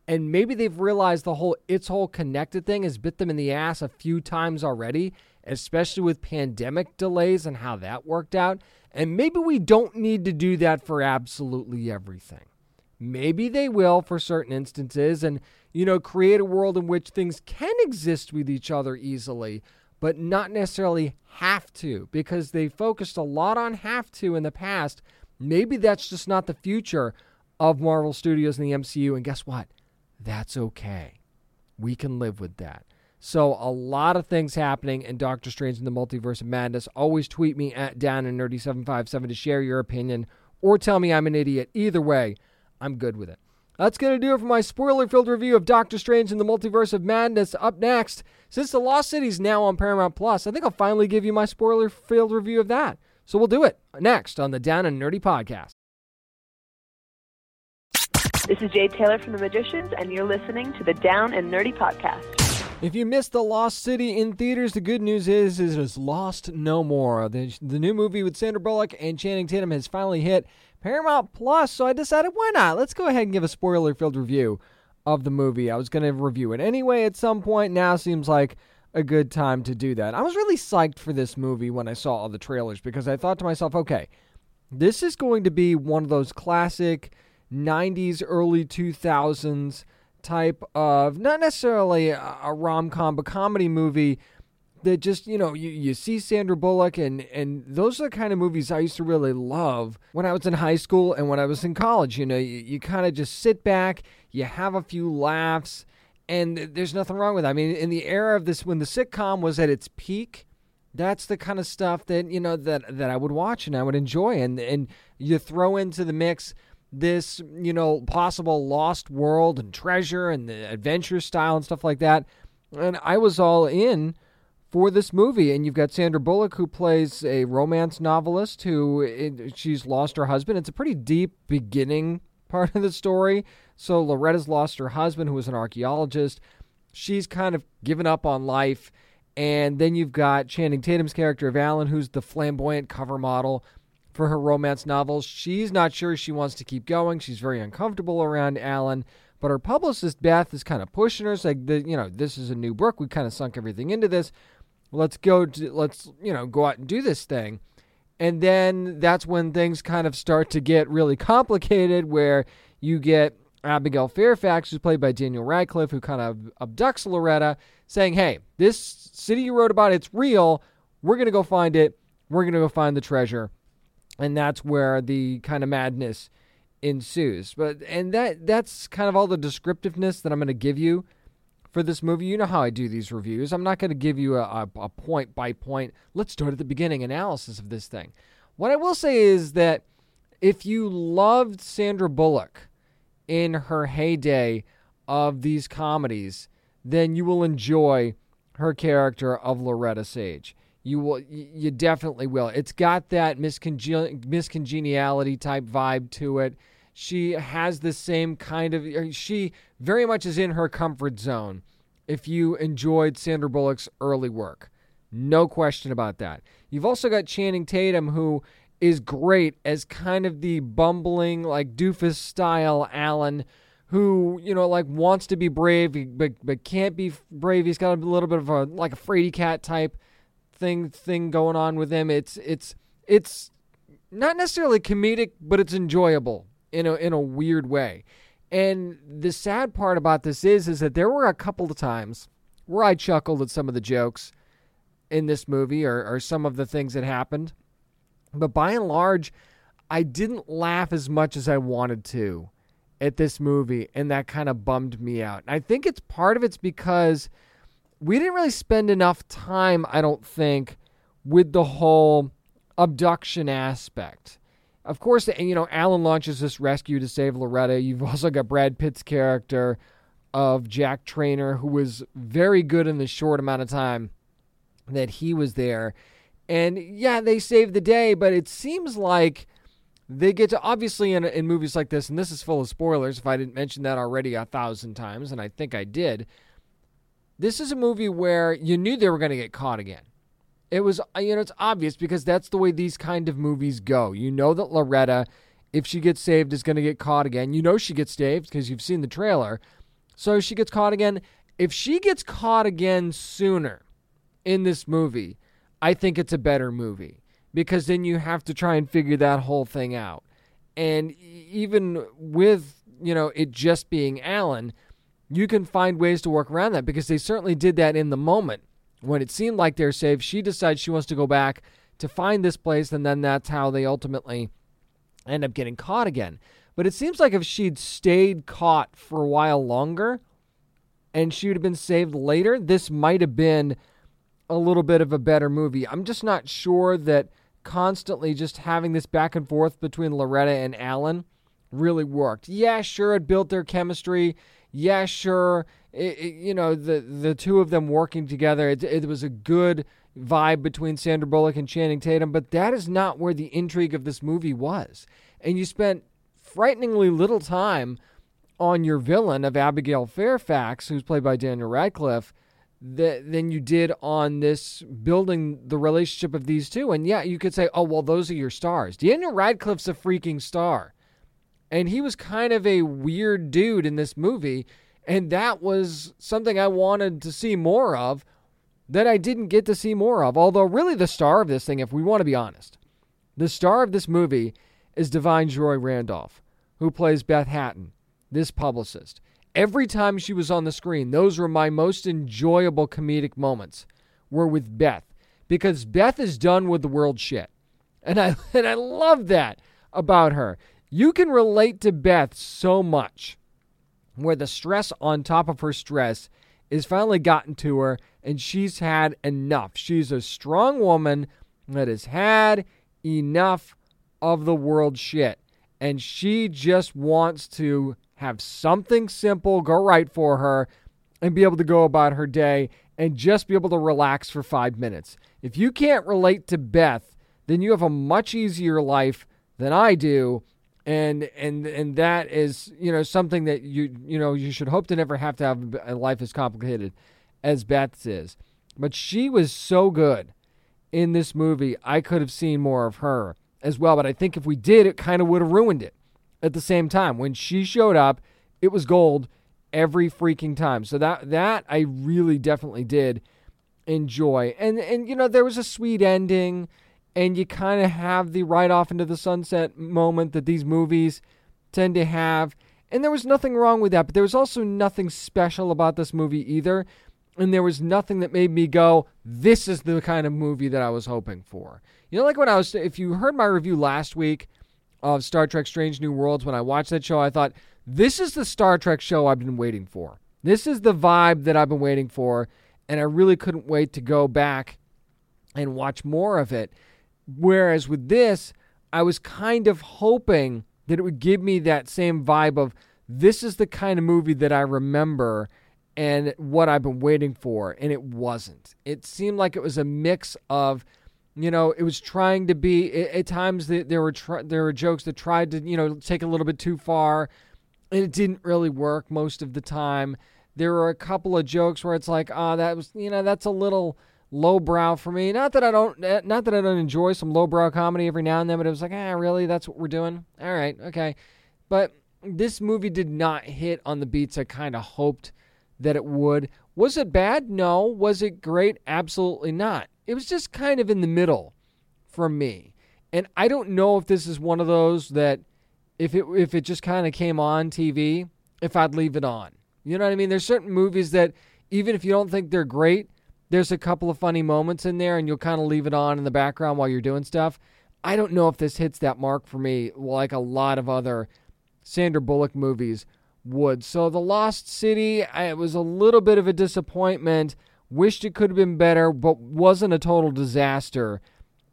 And maybe they've realized the whole it's whole connected thing has bit them in the ass a few times already, especially with pandemic delays and how that worked out. And maybe we don't need to do that for absolutely everything. Maybe they will for certain instances and, you know, create a world in which things can exist with each other easily, but not necessarily have to because they focused a lot on have to in the past. Maybe that's just not the future of Marvel Studios and the MCU. And guess what? That's okay. We can live with that. So, a lot of things happening in Doctor Strange in the Multiverse of Madness. Always tweet me at down and nerdy757 to share your opinion or tell me I'm an idiot. Either way, I'm good with it. That's going to do it for my spoiler filled review of Doctor Strange in the Multiverse of Madness. Up next, since The Lost City is now on Paramount Plus, I think I'll finally give you my spoiler filled review of that. So we'll do it next on the Down and Nerdy podcast. This is Jade Tailor from The Magicians, and you're listening to the Down and Nerdy Podcast. If you missed The Lost City in theaters, the good news is, is it is lost no more. The, the new movie with Sandra Bullock and Channing Tatum has finally hit Paramount Plus, so I decided why not? Let's go ahead and give a spoiler-filled review of the movie. I was going to review it anyway at some point. Now seems like a good time to do that. I was really psyched for this movie when I saw all the trailers because I thought to myself, okay, this is going to be one of those classic 90s, early 2000s type of, not necessarily a, rom com, but comedy movie that just, you know, you, you see Sandra Bullock, and, and those are the kind of movies I used to really love when I was in high school and when I was in college. You know, you, you kind of just sit back, you have a few laughs, and there's nothing wrong with that. I mean, in the era of this, when the sitcom was at its peak, that's the kind of stuff that you know that that I would watch and I would enjoy, and and you throw into the mix this, you know, possible lost world and treasure and the adventure style and stuff like that. And I was all in for this movie. And you've got Sandra Bullock, who plays a romance novelist who it, she's lost her husband. It's a pretty deep beginning *laughs* part of the story. So Loretta's lost her husband, who was an archaeologist. She's kind of given up on life. And then you've got Channing Tatum's character of Alan, who's the flamboyant cover model for her romance novels. She's not sure she wants to keep going. She's very uncomfortable around Alan. But her publicist Beth is kind of pushing her. It's like, you know, this is a new book. We kind of sunk everything into this. Let's go. To, let's you know go out and do this thing. And then that's when things kind of start to get really complicated, where you get Abigail Fairfax, who's played by Daniel Radcliffe, who kind of abducts Loretta, saying, "Hey, this city you wrote about, it's real. We're gonna go find it. We're gonna go find the treasure." And that's where the kind of madness ensues. But and that that's kind of all the descriptiveness that I'm going to give you for this movie. You know how I do these reviews. I'm not going to give you a, a, a point by point. Let's start at the beginning analysis of this thing. What I will say is that if you loved Sandra Bullock in her heyday of these comedies, then you will enjoy her character of Loretta Sage. You will, you definitely will. It's got that miscongen- miscongeniality type vibe to it. She has the same kind of. Uh, she very much is in her comfort zone. If you enjoyed Sandra Bullock's early work, no question about that. You've also got Channing Tatum, who is great as kind of the bumbling, like doofus style Alan who you know like wants to be brave but but can't be brave. He's got a little bit of a like a fraidy cat type thing thing going on with him. It's it's it's not necessarily comedic, but it's enjoyable in a in a weird way. And the sad part about this is is that there were a couple of times where I chuckled at some of the jokes in this movie or, or some of the things that happened. But by and large, I didn't laugh as much as I wanted to at this movie, and that kind of bummed me out. And I think it's part of it's because we didn't really spend enough time, I don't think, with the whole abduction aspect. Of course, you know, Alan launches this rescue to save Loretta. You've *laughs* also got Brad Pitt's character of Jack Trainer, who was very good in the short amount of time that he was there. And yeah, they saved the day, but it seems like they get to obviously in, in movies like this, and this is full of spoilers. If I didn't mention that already a thousand times, and I think I did, this is a movie where you knew they were going to get caught again. It was, uh, you know, it's obvious because that's the way these kind of movies go. You know that Loretta, if she gets saved, is going to get caught again. You know she gets saved because you've seen the trailer. So she gets caught again. If she gets caught again sooner in this movie, I think it's a better movie because then you have to try and figure that whole thing out. And even with, you know, it just being Alan, you can find ways to work around that because they certainly did that in the moment. When it seemed like they're safe, she decides she wants to go back to find this place, and then that's how they ultimately end up getting caught again. But it seems like if she'd stayed caught for a while longer and she would have been saved later, this might have been a little bit of a better movie. I'm just not sure that constantly just having this back and forth between Loretta and Alan really worked. Yeah, sure, it built their chemistry. Yeah, sure, it, it, you know the the two of them working together. It, it was a good vibe between Sandra Bullock and Channing Tatum, but that is not where the intrigue of this movie was. And you spent frighteningly little time on your villain of Abigail Fairfax, who's played by Daniel Radcliffe than you did on this building the relationship of these two. And yeah, you could say, oh, well, those are your stars. Daniel Radcliffe's a freaking star. And he was kind of a weird dude in this movie. And that was something I wanted to see more of that I didn't get to see more of. Although, really, the star of this thing, if we want to be honest, the star of this movie is Da'Vine Joy Randolph, who plays Beth Hatten, this publicist. Every time she was on the screen, those were my most enjoyable comedic moments were with Beth because Beth is done with the world shit. And I *laughs* and I love that about her. You can relate to Beth so much where the stress on top of her stress is finally gotten to her and she's had enough. She's a strong woman that has had enough of the world shit and she just wants to have something simple go right for her, and be able to go about her day and just be able to relax for five minutes. If you can't relate to Beth, then you have a much easier life than I do. And and and that is you know something that you you know you should hope to never have to have a life as complicated as Beth's is. But she was so good in this movie. I could have seen more of her as well. But I think if we did, it kind of would have ruined it at the same time. When she showed up, it was gold every freaking time. So that that I really definitely did enjoy. And and you know, there was a sweet ending and you kind of have the right off into the sunset moment that these movies tend to have. And there was nothing wrong with that, but there was also nothing special about this movie either. And there was nothing that made me go, this is the kind of movie that I was hoping for. You know, like when I was, if you heard my review last week of Star Trek Strange New Worlds, when I watched that show, I thought, this is the Star Trek show I've been waiting for. This is the vibe that I've been waiting for. And I really couldn't wait to go back and watch more of it. Whereas with this, I was kind of hoping that it would give me that same vibe of this is the kind of movie that I remember and what I've been waiting for. And it wasn't. It seemed like it was a mix of you know, it was trying to be. At times, there were there were jokes that tried to, you know, take a little bit too far, and it didn't really work most of the time. There were a couple of jokes where it's like, ah, oh, that was, you know, that's a little lowbrow for me. Not that I don't, not that I don't enjoy some lowbrow comedy every now and then, but it was like, ah, really, that's what we're doing. All right, okay, but this movie did not hit on the beats I kind of hoped that it would. Was it bad? No. Was it great? Absolutely not it was just kind of in the middle for me. And I don't know if this is one of those that if it if it just kind of came on TV, if I'd leave it on. You know what I mean? There's certain movies that even if you don't think they're great, there's a couple of funny moments in there and you'll kind of leave it on in the background while you're doing stuff. I don't know if this hits that mark for me like a lot of other Sandra Bullock movies would. So The Lost City, it was a little bit of a disappointment. Wished it could have been better, but wasn't a total disaster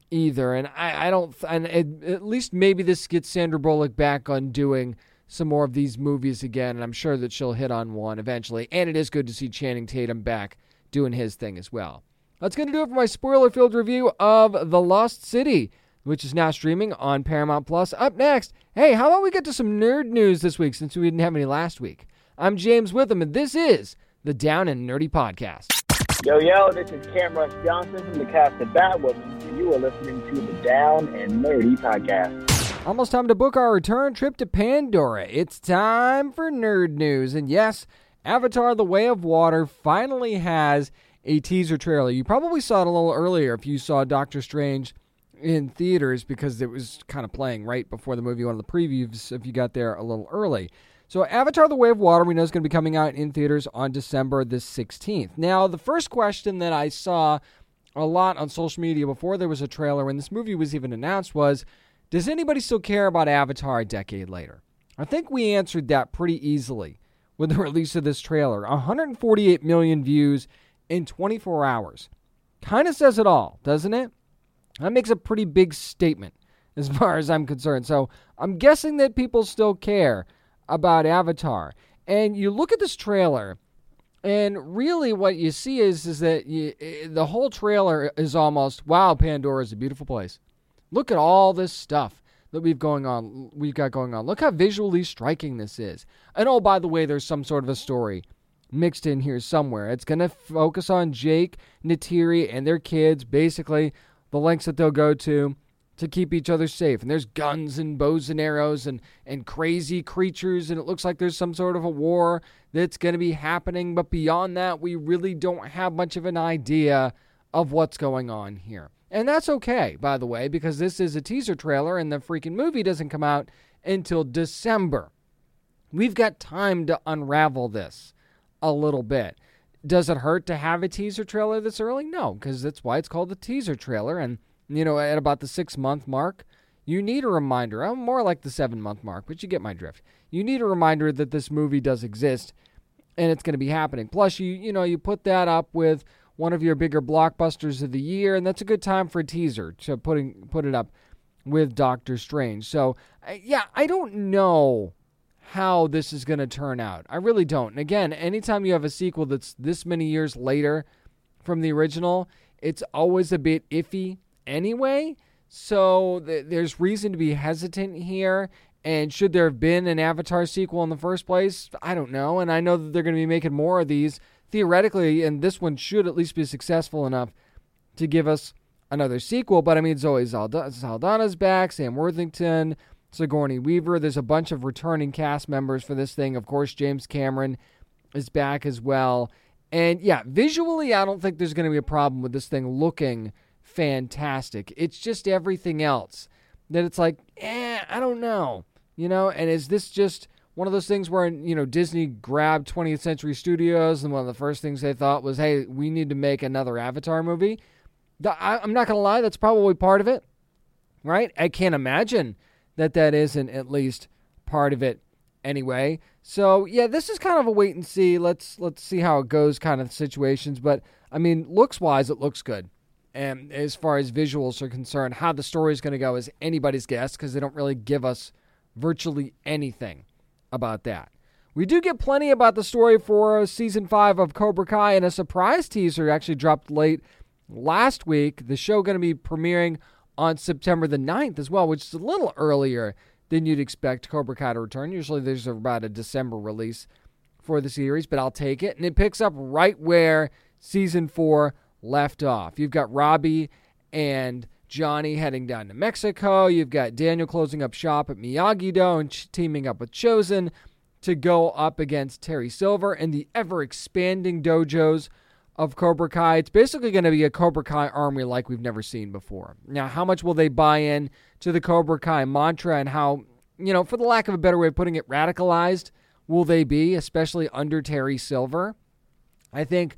either. And I, I don't, and it, at least maybe this gets Sandra Bullock back on doing some more of these movies again. And I'm sure that she'll hit on one eventually. And it is good to see Channing Tatum back doing his thing as well. That's going to do it for my spoiler filled review of The Lost City, which is now streaming on Paramount Plus. Up next, hey, how about we get to some nerd news this week since we didn't have any last week? I'm James Witham, and this is the Down and Nerdy Podcast. Yo, yo, this is Camrus Johnson from the cast of Batwoman, and you are listening to the Down and Nerdy Podcast. Almost time to book our return trip to Pandora. It's time for nerd news. And yes, Avatar The Way of Water finally has a teaser trailer. You probably saw it a little earlier if you saw Doctor Strange in theaters because it was kind of playing right before the movie, one of the previews, if you got there a little early. So, Avatar The Way of Water, we know is going to be coming out in theaters on December the 16th. Now, the first question that I saw a lot on social media before there was a trailer, when this movie was even announced, was Does anybody still care about Avatar a decade later? I think we answered that pretty easily with the *laughs* release of this trailer 148 million views in 24 hours. Kind of says it all, doesn't it? That makes a pretty big statement *laughs* as far as I'm concerned. So, I'm guessing that people still care about Avatar. And you look at this trailer, and really what you see is is that you, the whole trailer is almost wow, Pandora is a beautiful place. Look at all this stuff that we've going on we've got going on. Look how visually striking this is. And oh by the way, there's some sort of a story mixed in here somewhere. It's going to focus on Jake, Neytiri, and their kids, basically the lengths that they'll go to to keep each other safe. And there's guns and bows and arrows and, and crazy creatures, and it looks like there's some sort of a war that's going to be happening. But beyond that, we really don't have much of an idea of what's going on here. And that's okay, by the way, because this is a teaser trailer and the freaking movie doesn't come out until December. We've got time to unravel this a little bit. Does it hurt to have a teaser trailer this early? No, because that's why it's called the teaser trailer. And you know, at about the six month mark, you need a reminder. I'm more like the seven month mark, but you get my drift. You need a reminder that this movie does exist and it's going to be happening. Plus, you you know, you put that up with one of your bigger blockbusters of the year, and that's a good time for a teaser to putting put it up with Doctor Strange. So, yeah, I don't know how this is going to turn out. I really don't. And again, anytime you have a sequel that's this many years later from the original, it's always a bit iffy anyway. So th- there's reason to be hesitant here. And should there have been an Avatar sequel in the first place? I don't know. And I know that they're going to be making more of these theoretically, and this one should at least be successful enough to give us another sequel. But I mean, Zoe Saldana's back, Sam Worthington, Sigourney Weaver. There's a bunch of returning cast members for this thing. Of course, James Cameron is back as well. And yeah, visually, I don't think there's going to be a problem with this thing looking fantastic. It's just everything else that it's like, eh, I don't know. You know, and is this just one of those things where, you know, Disney grabbed 20th Century Studios and one of the first things they thought was, hey, we need to make another Avatar movie? I'm not to lie, that's probably part of it, right? I can't imagine that that isn't at least part of it anyway. So yeah, this is kind of a wait and see. Let's let's see how it goes, kind of situations. But I mean, looks wise, it looks good. And as far as visuals are concerned, how the story is going to go is anybody's guess because they don't really give us virtually anything about that. We do get plenty about the story for season five of Cobra Kai, and a surprise teaser actually dropped late last week. The show going to be premiering on September the 9th as well, which is a little earlier than you'd expect Cobra Kai to return. Usually there's about a December release for the series, but I'll take it. And it picks up right where season four left off. You've got Robbie and Johnny heading down to Mexico. You've got Daniel closing up shop at Miyagi Do and teaming up with Chozen to go up against Terry Silver and the ever expanding dojos of Cobra Kai. It's basically going to be a Cobra Kai army like we've never seen before. Now, how much will they buy in to the Cobra Kai mantra and how, you know, for the lack of a better way of putting it, radicalized will they be, especially under Terry Silver? I think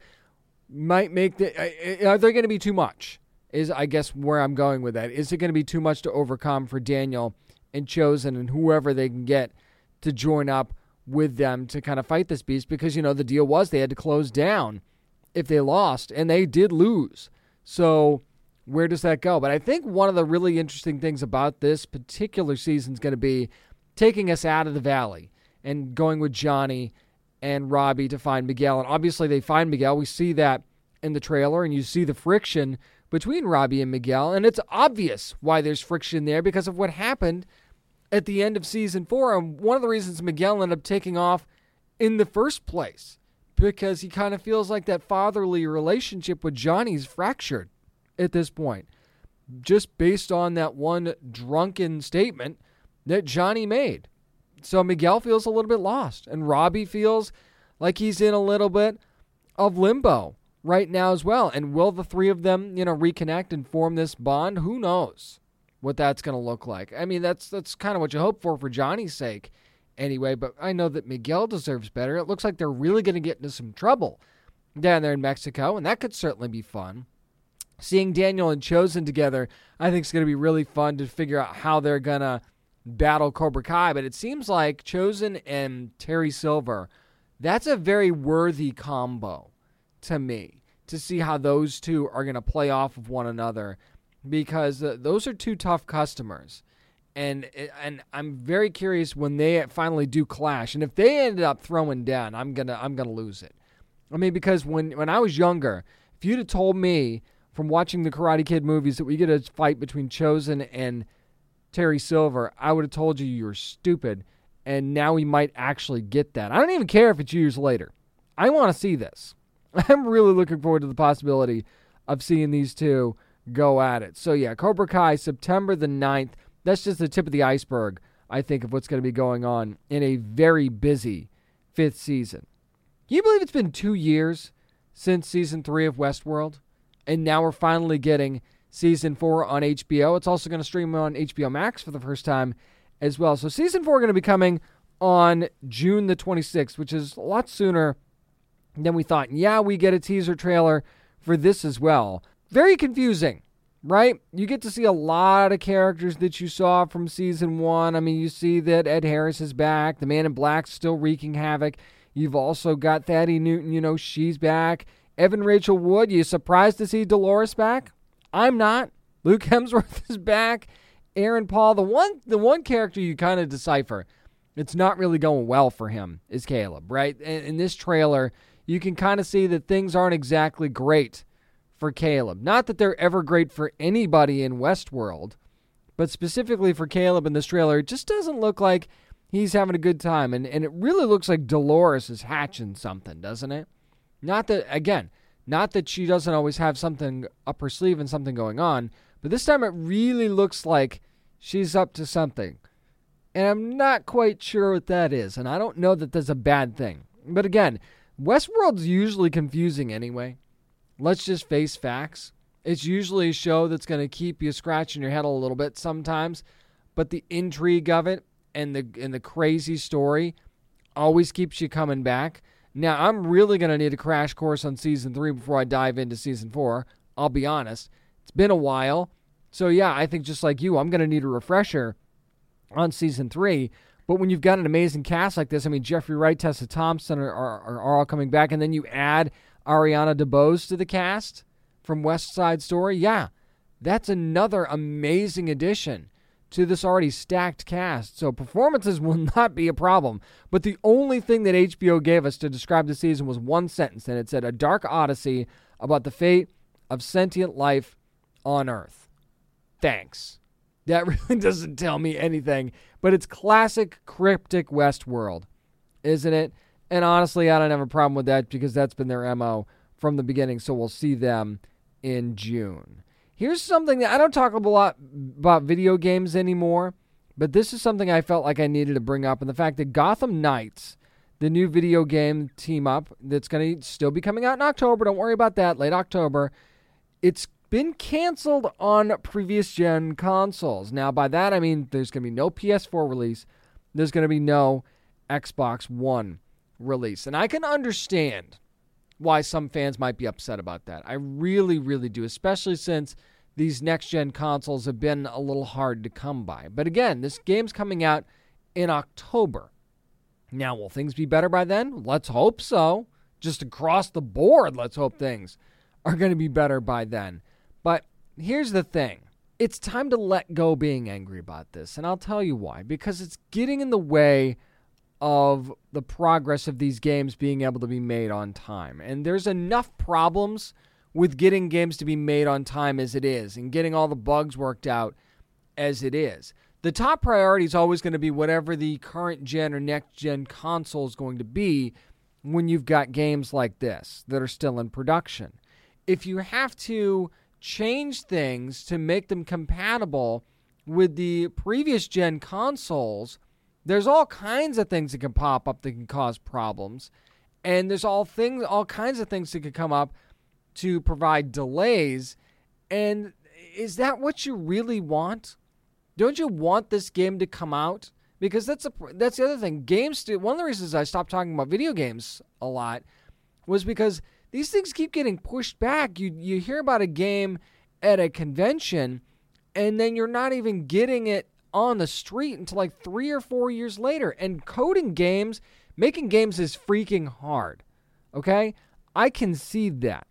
might make the. Are they going to be too much? Is I guess where I'm going with that. Is it going to be too much to overcome for Daniel and Chozen and whoever they can get to join up with them to kind of fight this beast? Because you know the deal was they had to close down if they lost, and they did lose. So where does that go? But I think one of the really interesting things about this particular season is going to be taking us out of the valley and going with Johnny and Robbie to find Miguel. And obviously, they find Miguel. We see that in the trailer, and you see the friction between Robbie and Miguel. And it's obvious why there's friction there because of what happened at the end of season four. And one of the reasons Miguel ended up taking off in the first place because he kind of feels like that fatherly relationship with Johnny's fractured at this point, just based on that one drunken statement that Johnny made. So Miguel feels a little bit lost, and Robbie feels like he's in a little bit of limbo right now as well. And will the three of them, you know, reconnect and form this bond? Who knows what that's going to look like? I mean, that's that's kind of what you hope for for Johnny's sake, anyway. But I know that Miguel deserves better. It looks like they're really going to get into some trouble down there in Mexico, and that could certainly be fun. Seeing Daniel and Chozen together, I think is going to be really fun to figure out how they're going to battle Cobra Kai, but it seems like Chozen and Terry Silver, that's a very worthy combo to me to see how those two are going to play off of one another because uh, those are two tough customers. And and I'm very curious when they finally do clash. And if they ended up throwing down, I'm gonna I'm gonna lose it. I mean, because when when I was younger, if you'd have told me from watching the Karate Kid movies that we get a fight between Chozen and Terry Silver, I would have told you you were stupid. And now we might actually get that. I don't even care if it's years later. I want to see this. *laughs* I'm really looking forward to the possibility of seeing these two go at it. So, yeah, Cobra Kai, September the 9th. That's just the tip of the iceberg, I think, of what's going to be going on in a very busy fifth season. Can you believe it's been two years since season three of Westworld? And now we're finally getting season four on HBO. It's also going to stream on HBO Max for the first time as well. So season four going to be coming on June the 26th, which is a lot sooner than we thought. Yeah, we get a teaser trailer for this as well. Very confusing, right? You get to see a lot of characters that you saw from season one. I mean, you see that Ed Harris is back, the Man in Black's still wreaking havoc. You've also got Thandie Newton, you know, she's back. Evan Rachel Wood, you surprised to see Dolores back? I'm not. Luke *laughs* Hemsworth is back. Aaron Paul, the one the one character you kind of decipher, it's not really going well for him is Caleb, right? In, in this trailer, you can kind of see that things aren't exactly great for Caleb. Not that they're ever great for anybody in Westworld, but specifically for Caleb in this trailer, it just doesn't look like he's having a good time. And, and it really looks like Dolores is hatching something, doesn't it? Not that, again, not that she doesn't always have something up her sleeve and something going on, but this time it really looks like she's up to something. And I'm not quite sure what that is, and I don't know that that's a bad thing. But again, Westworld's usually confusing anyway. Let's just face facts. It's usually a show that's going to keep you scratching your head a little bit sometimes, but the intrigue of it and the and the crazy story always keeps you coming back. Now, I'm really going to need a crash course on season three before I dive into season four. I'll be honest. It's been a while. So, yeah, I think just like you, I'm going to need a refresher on season three. But when you've got an amazing cast like this, I mean, Jeffrey Wright, Tessa Thompson are, are, are all coming back, and then you add Ariana DeBose to the cast from West Side Story. Yeah, that's another amazing addition to this already stacked cast. So performances *laughs* will not be a problem. But the only thing that HBO gave us to describe the season was one sentence, and it said, A dark odyssey about the fate of sentient life on Earth. Thanks. That *laughs* really doesn't tell me anything, but it's classic cryptic Westworld, isn't it? And honestly, I don't have a problem with that because that's been their MO from the beginning, so we'll see them in June. Here's something that I don't talk a lot about video games anymore, but this is something I felt like I needed to bring up, and the fact that Gotham Knights, the new video game team up that's going to still be coming out in October, don't worry about that, late October, it's been canceled on previous gen consoles. Now, by that I mean there's going to be no PS4 release, there's going to be no Xbox One release. And I can understand why some fans might be upset about that. I really, really do, especially since these next gen consoles have been a little hard to come by. But again, this game's coming out in October. Now, will things be better by then? Let's hope so. Just across the board, let's hope things are going to be better by then. But here's the thing it's time to let go being angry about this. And I'll tell you why. Because it's getting in the way of the progress of these games being able to be made on time. And there's enough problems with getting games to be made on time as it is and getting all the bugs worked out as it is. The top priority is always going to be whatever the current gen or next gen console is going to be when you've got games like this that are still in production. If you have to change things to make them compatible with the previous gen consoles, there's all kinds of things that can pop up that can cause problems. And there's all things all kinds of things that could come up to provide delays. And is that what you really want? Don't you want this game to come out? Because that's a that's the other thing. Games one of the reasons I stopped talking about video games a lot was because these things keep getting pushed back. You you hear about a game at a convention and then you're not even getting it on the street until like 3 or 4 years later. And coding games, making games is freaking hard. Okay? I can see that.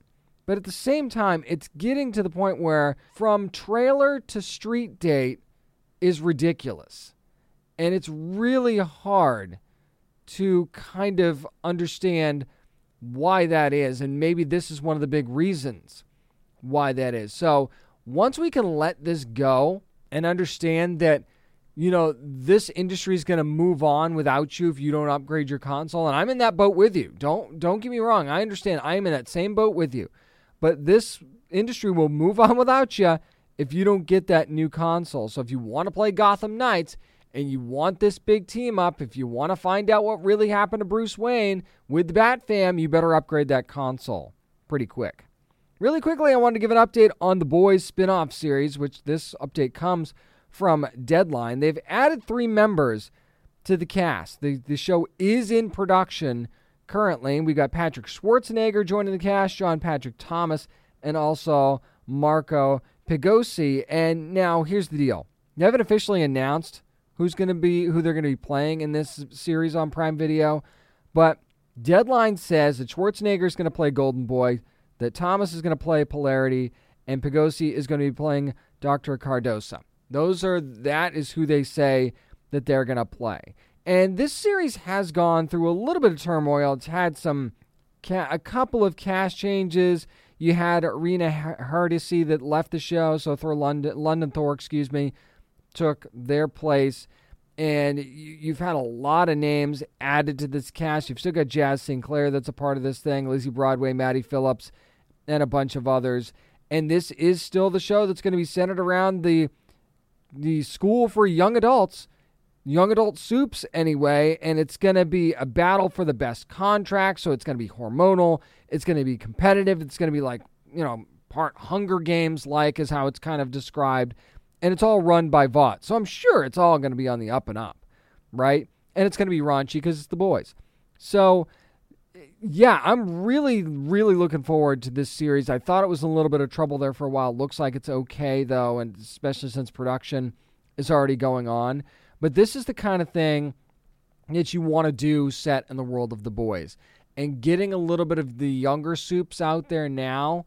But at the same time, it's getting to the point where from trailer to street date is ridiculous. And it's really hard to kind of understand why that is. And maybe this is one of the big reasons why that is. So once we can let this go and understand that, you know, this industry is going to move on without you if you don't upgrade your console. And I'm in that boat with you. Don't don't get me wrong. I understand. I am in that same boat with you. But this industry will move on without you if you don't get that new console. So if you want to play Gotham Knights and you want this big team up, if you want to find out what really happened to Bruce Wayne with the Bat Fam, you better upgrade that console pretty quick. Really quickly, I wanted to give an update on the Boys spin off series, which this update comes from Deadline. They've added three members to the cast. The, the show is in production currently. We've got Patrick Schwarzenegger joining the cast, John Patrick Thomas, and also Marco Pigossi. And now here's the deal: they haven't officially announced who's going to be who they're going to be playing in this series on Prime Video, but Deadline says that Schwarzenegger is going to play Golden Boy, that Thomas is going to play Polarity, and Pigossi is going to be playing Dr. Cardosa. Those are that is who they say that they're going to play. And this series has gone through a little bit of turmoil. It's had some ca- a couple of cast changes. You had Reina Hardesty that left the show, so Thor London, London Thor, excuse me, took their place. And you've had a lot of names added to this cast. You've still got Jaz Sinclair that's a part of this thing, Lizzie Broadway, Maddie Phillips, and a bunch of others. And this is still the show that's going to be centered around the the school for young adults young adult soups anyway, and it's going to be a battle for the best contract. So it's going to be hormonal. It's going to be competitive. It's going to be like, you know, part Hunger Games like, is how it's kind of described. And it's all run by Vought. So I'm sure it's all going to be on the up and up, right? And it's going to be raunchy because it's the boys. So, yeah, I'm really, really looking forward to this series. I thought it was a little bit of trouble there for a while. Looks like it's okay, though, and especially since production is already going on. But this is the kind of thing that you want to do set in the world of the boys. And getting a little bit of the younger soups out there now,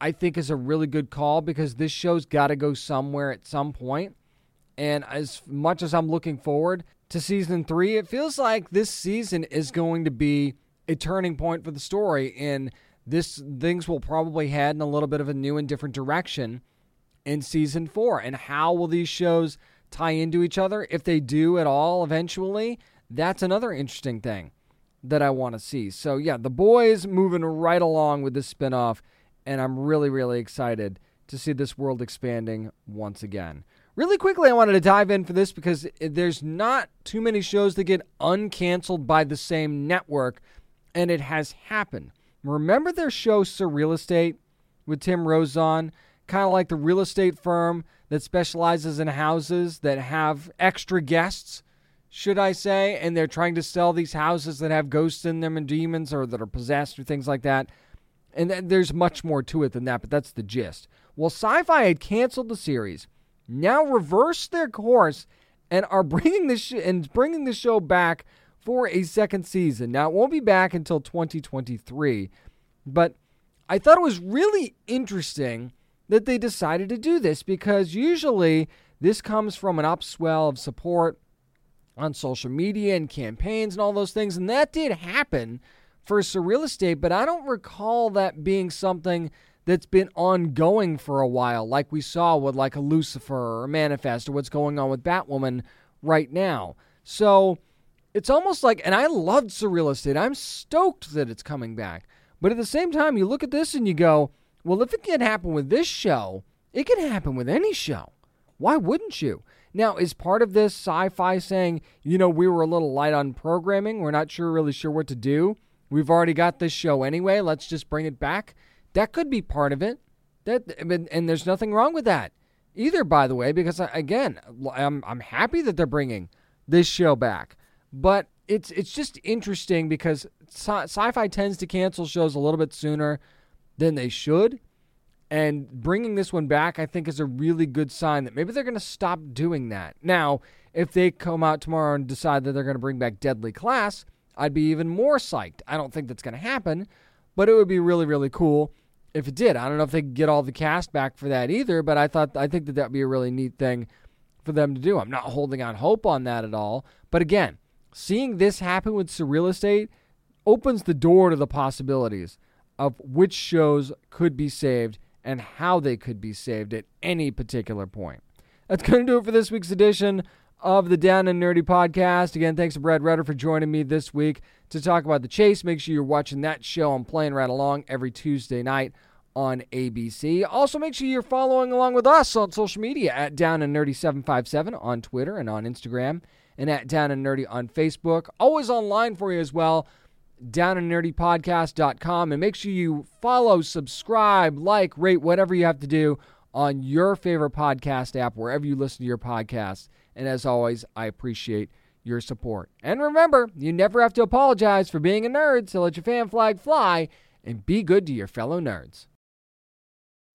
I think is a really good call because this show's got to go somewhere at some point. And as much as I'm looking forward to season three, it feels like this season is going to be a turning point for the story. And this things will probably head in a little bit of a new and different direction in season four. And how will these shows tie into each other? If they do at all eventually, that's another interesting thing that I want to see. So, yeah, the boys moving right along with this spinoff, and I'm really, really excited to see this world expanding once again. Really quickly, I wanted to dive in for this because there's not too many shows that get uncanceled by the same network, and it has happened. Remember their show Surreal Estate with Tim Rozon? Kind of like the real estate firm that specializes in houses that have extra guests should I say, and they're trying to sell these houses that have ghosts in them and demons or that are possessed or things like that. And th- there's much more to it than that, but that's the gist. Well, Syfy had canceled the series, now reversed their course, and are *laughs* bringing the, sh- and bringing the show back for a second season. Now, it won't be back until 2023, but I thought it was really interesting that they decided to do this because usually this comes from an upswell of support on social media and campaigns and all those things. And that did happen for surreal estate, but I don't recall that being something that's been ongoing for a while, like we saw with like a Lucifer or a Manifest or what's going on with Batwoman right now. So it's almost like, and I loved surreal estate. I'm stoked that it's coming back. But at the same time, you look at this and you go, well, if it can happen with this show, it can happen with any show. Why wouldn't you? Now, is part of this Syfy saying, you know, we were a little light on programming, we're not sure really sure what to do. We've already got this show anyway, let's just bring it back. That could be part of it. That and there's nothing wrong with that either, by the way, because uh, again, I'm I'm happy that they're bringing this show back, but it's it's just interesting because sci- Syfy tends to cancel shows a little bit sooner than they should, and bringing this one back, I think, is a really good sign that maybe they're going to stop doing that. Now, if they come out tomorrow and decide that they're going to bring back Deadly Class, I'd be even more psyched. I don't think that's going to happen, but it would be really, really cool if it did. I don't know if they could get all the cast back for that either, but I thought I think that that'd be a really neat thing for them to do. I'm not holding on hope on that at all, but again, seeing this happen with Surreal Estate opens the door to the possibilities of which shows could be saved and how they could be saved at any particular point. That's going to do it for this week's edition of the Down and Nerdy podcast. Again, thanks to Brad Rutter for joining me this week to talk about The Chase. Make sure you're watching that show. I'm playing right along every Tuesday night on ABC. Also, make sure you're following along with us on social media at Down and Nerdy 757 on Twitter and on Instagram, and at Down and Nerdy on Facebook. Always online for you as well downandnerdypodcast.com and make sure you follow, subscribe, like, rate, whatever you have to do on your favorite podcast app, wherever you listen to your podcasts. And as always, I appreciate your support. And remember, you never have to apologize for being a nerd, so let your fan flag fly and be good to your fellow nerds.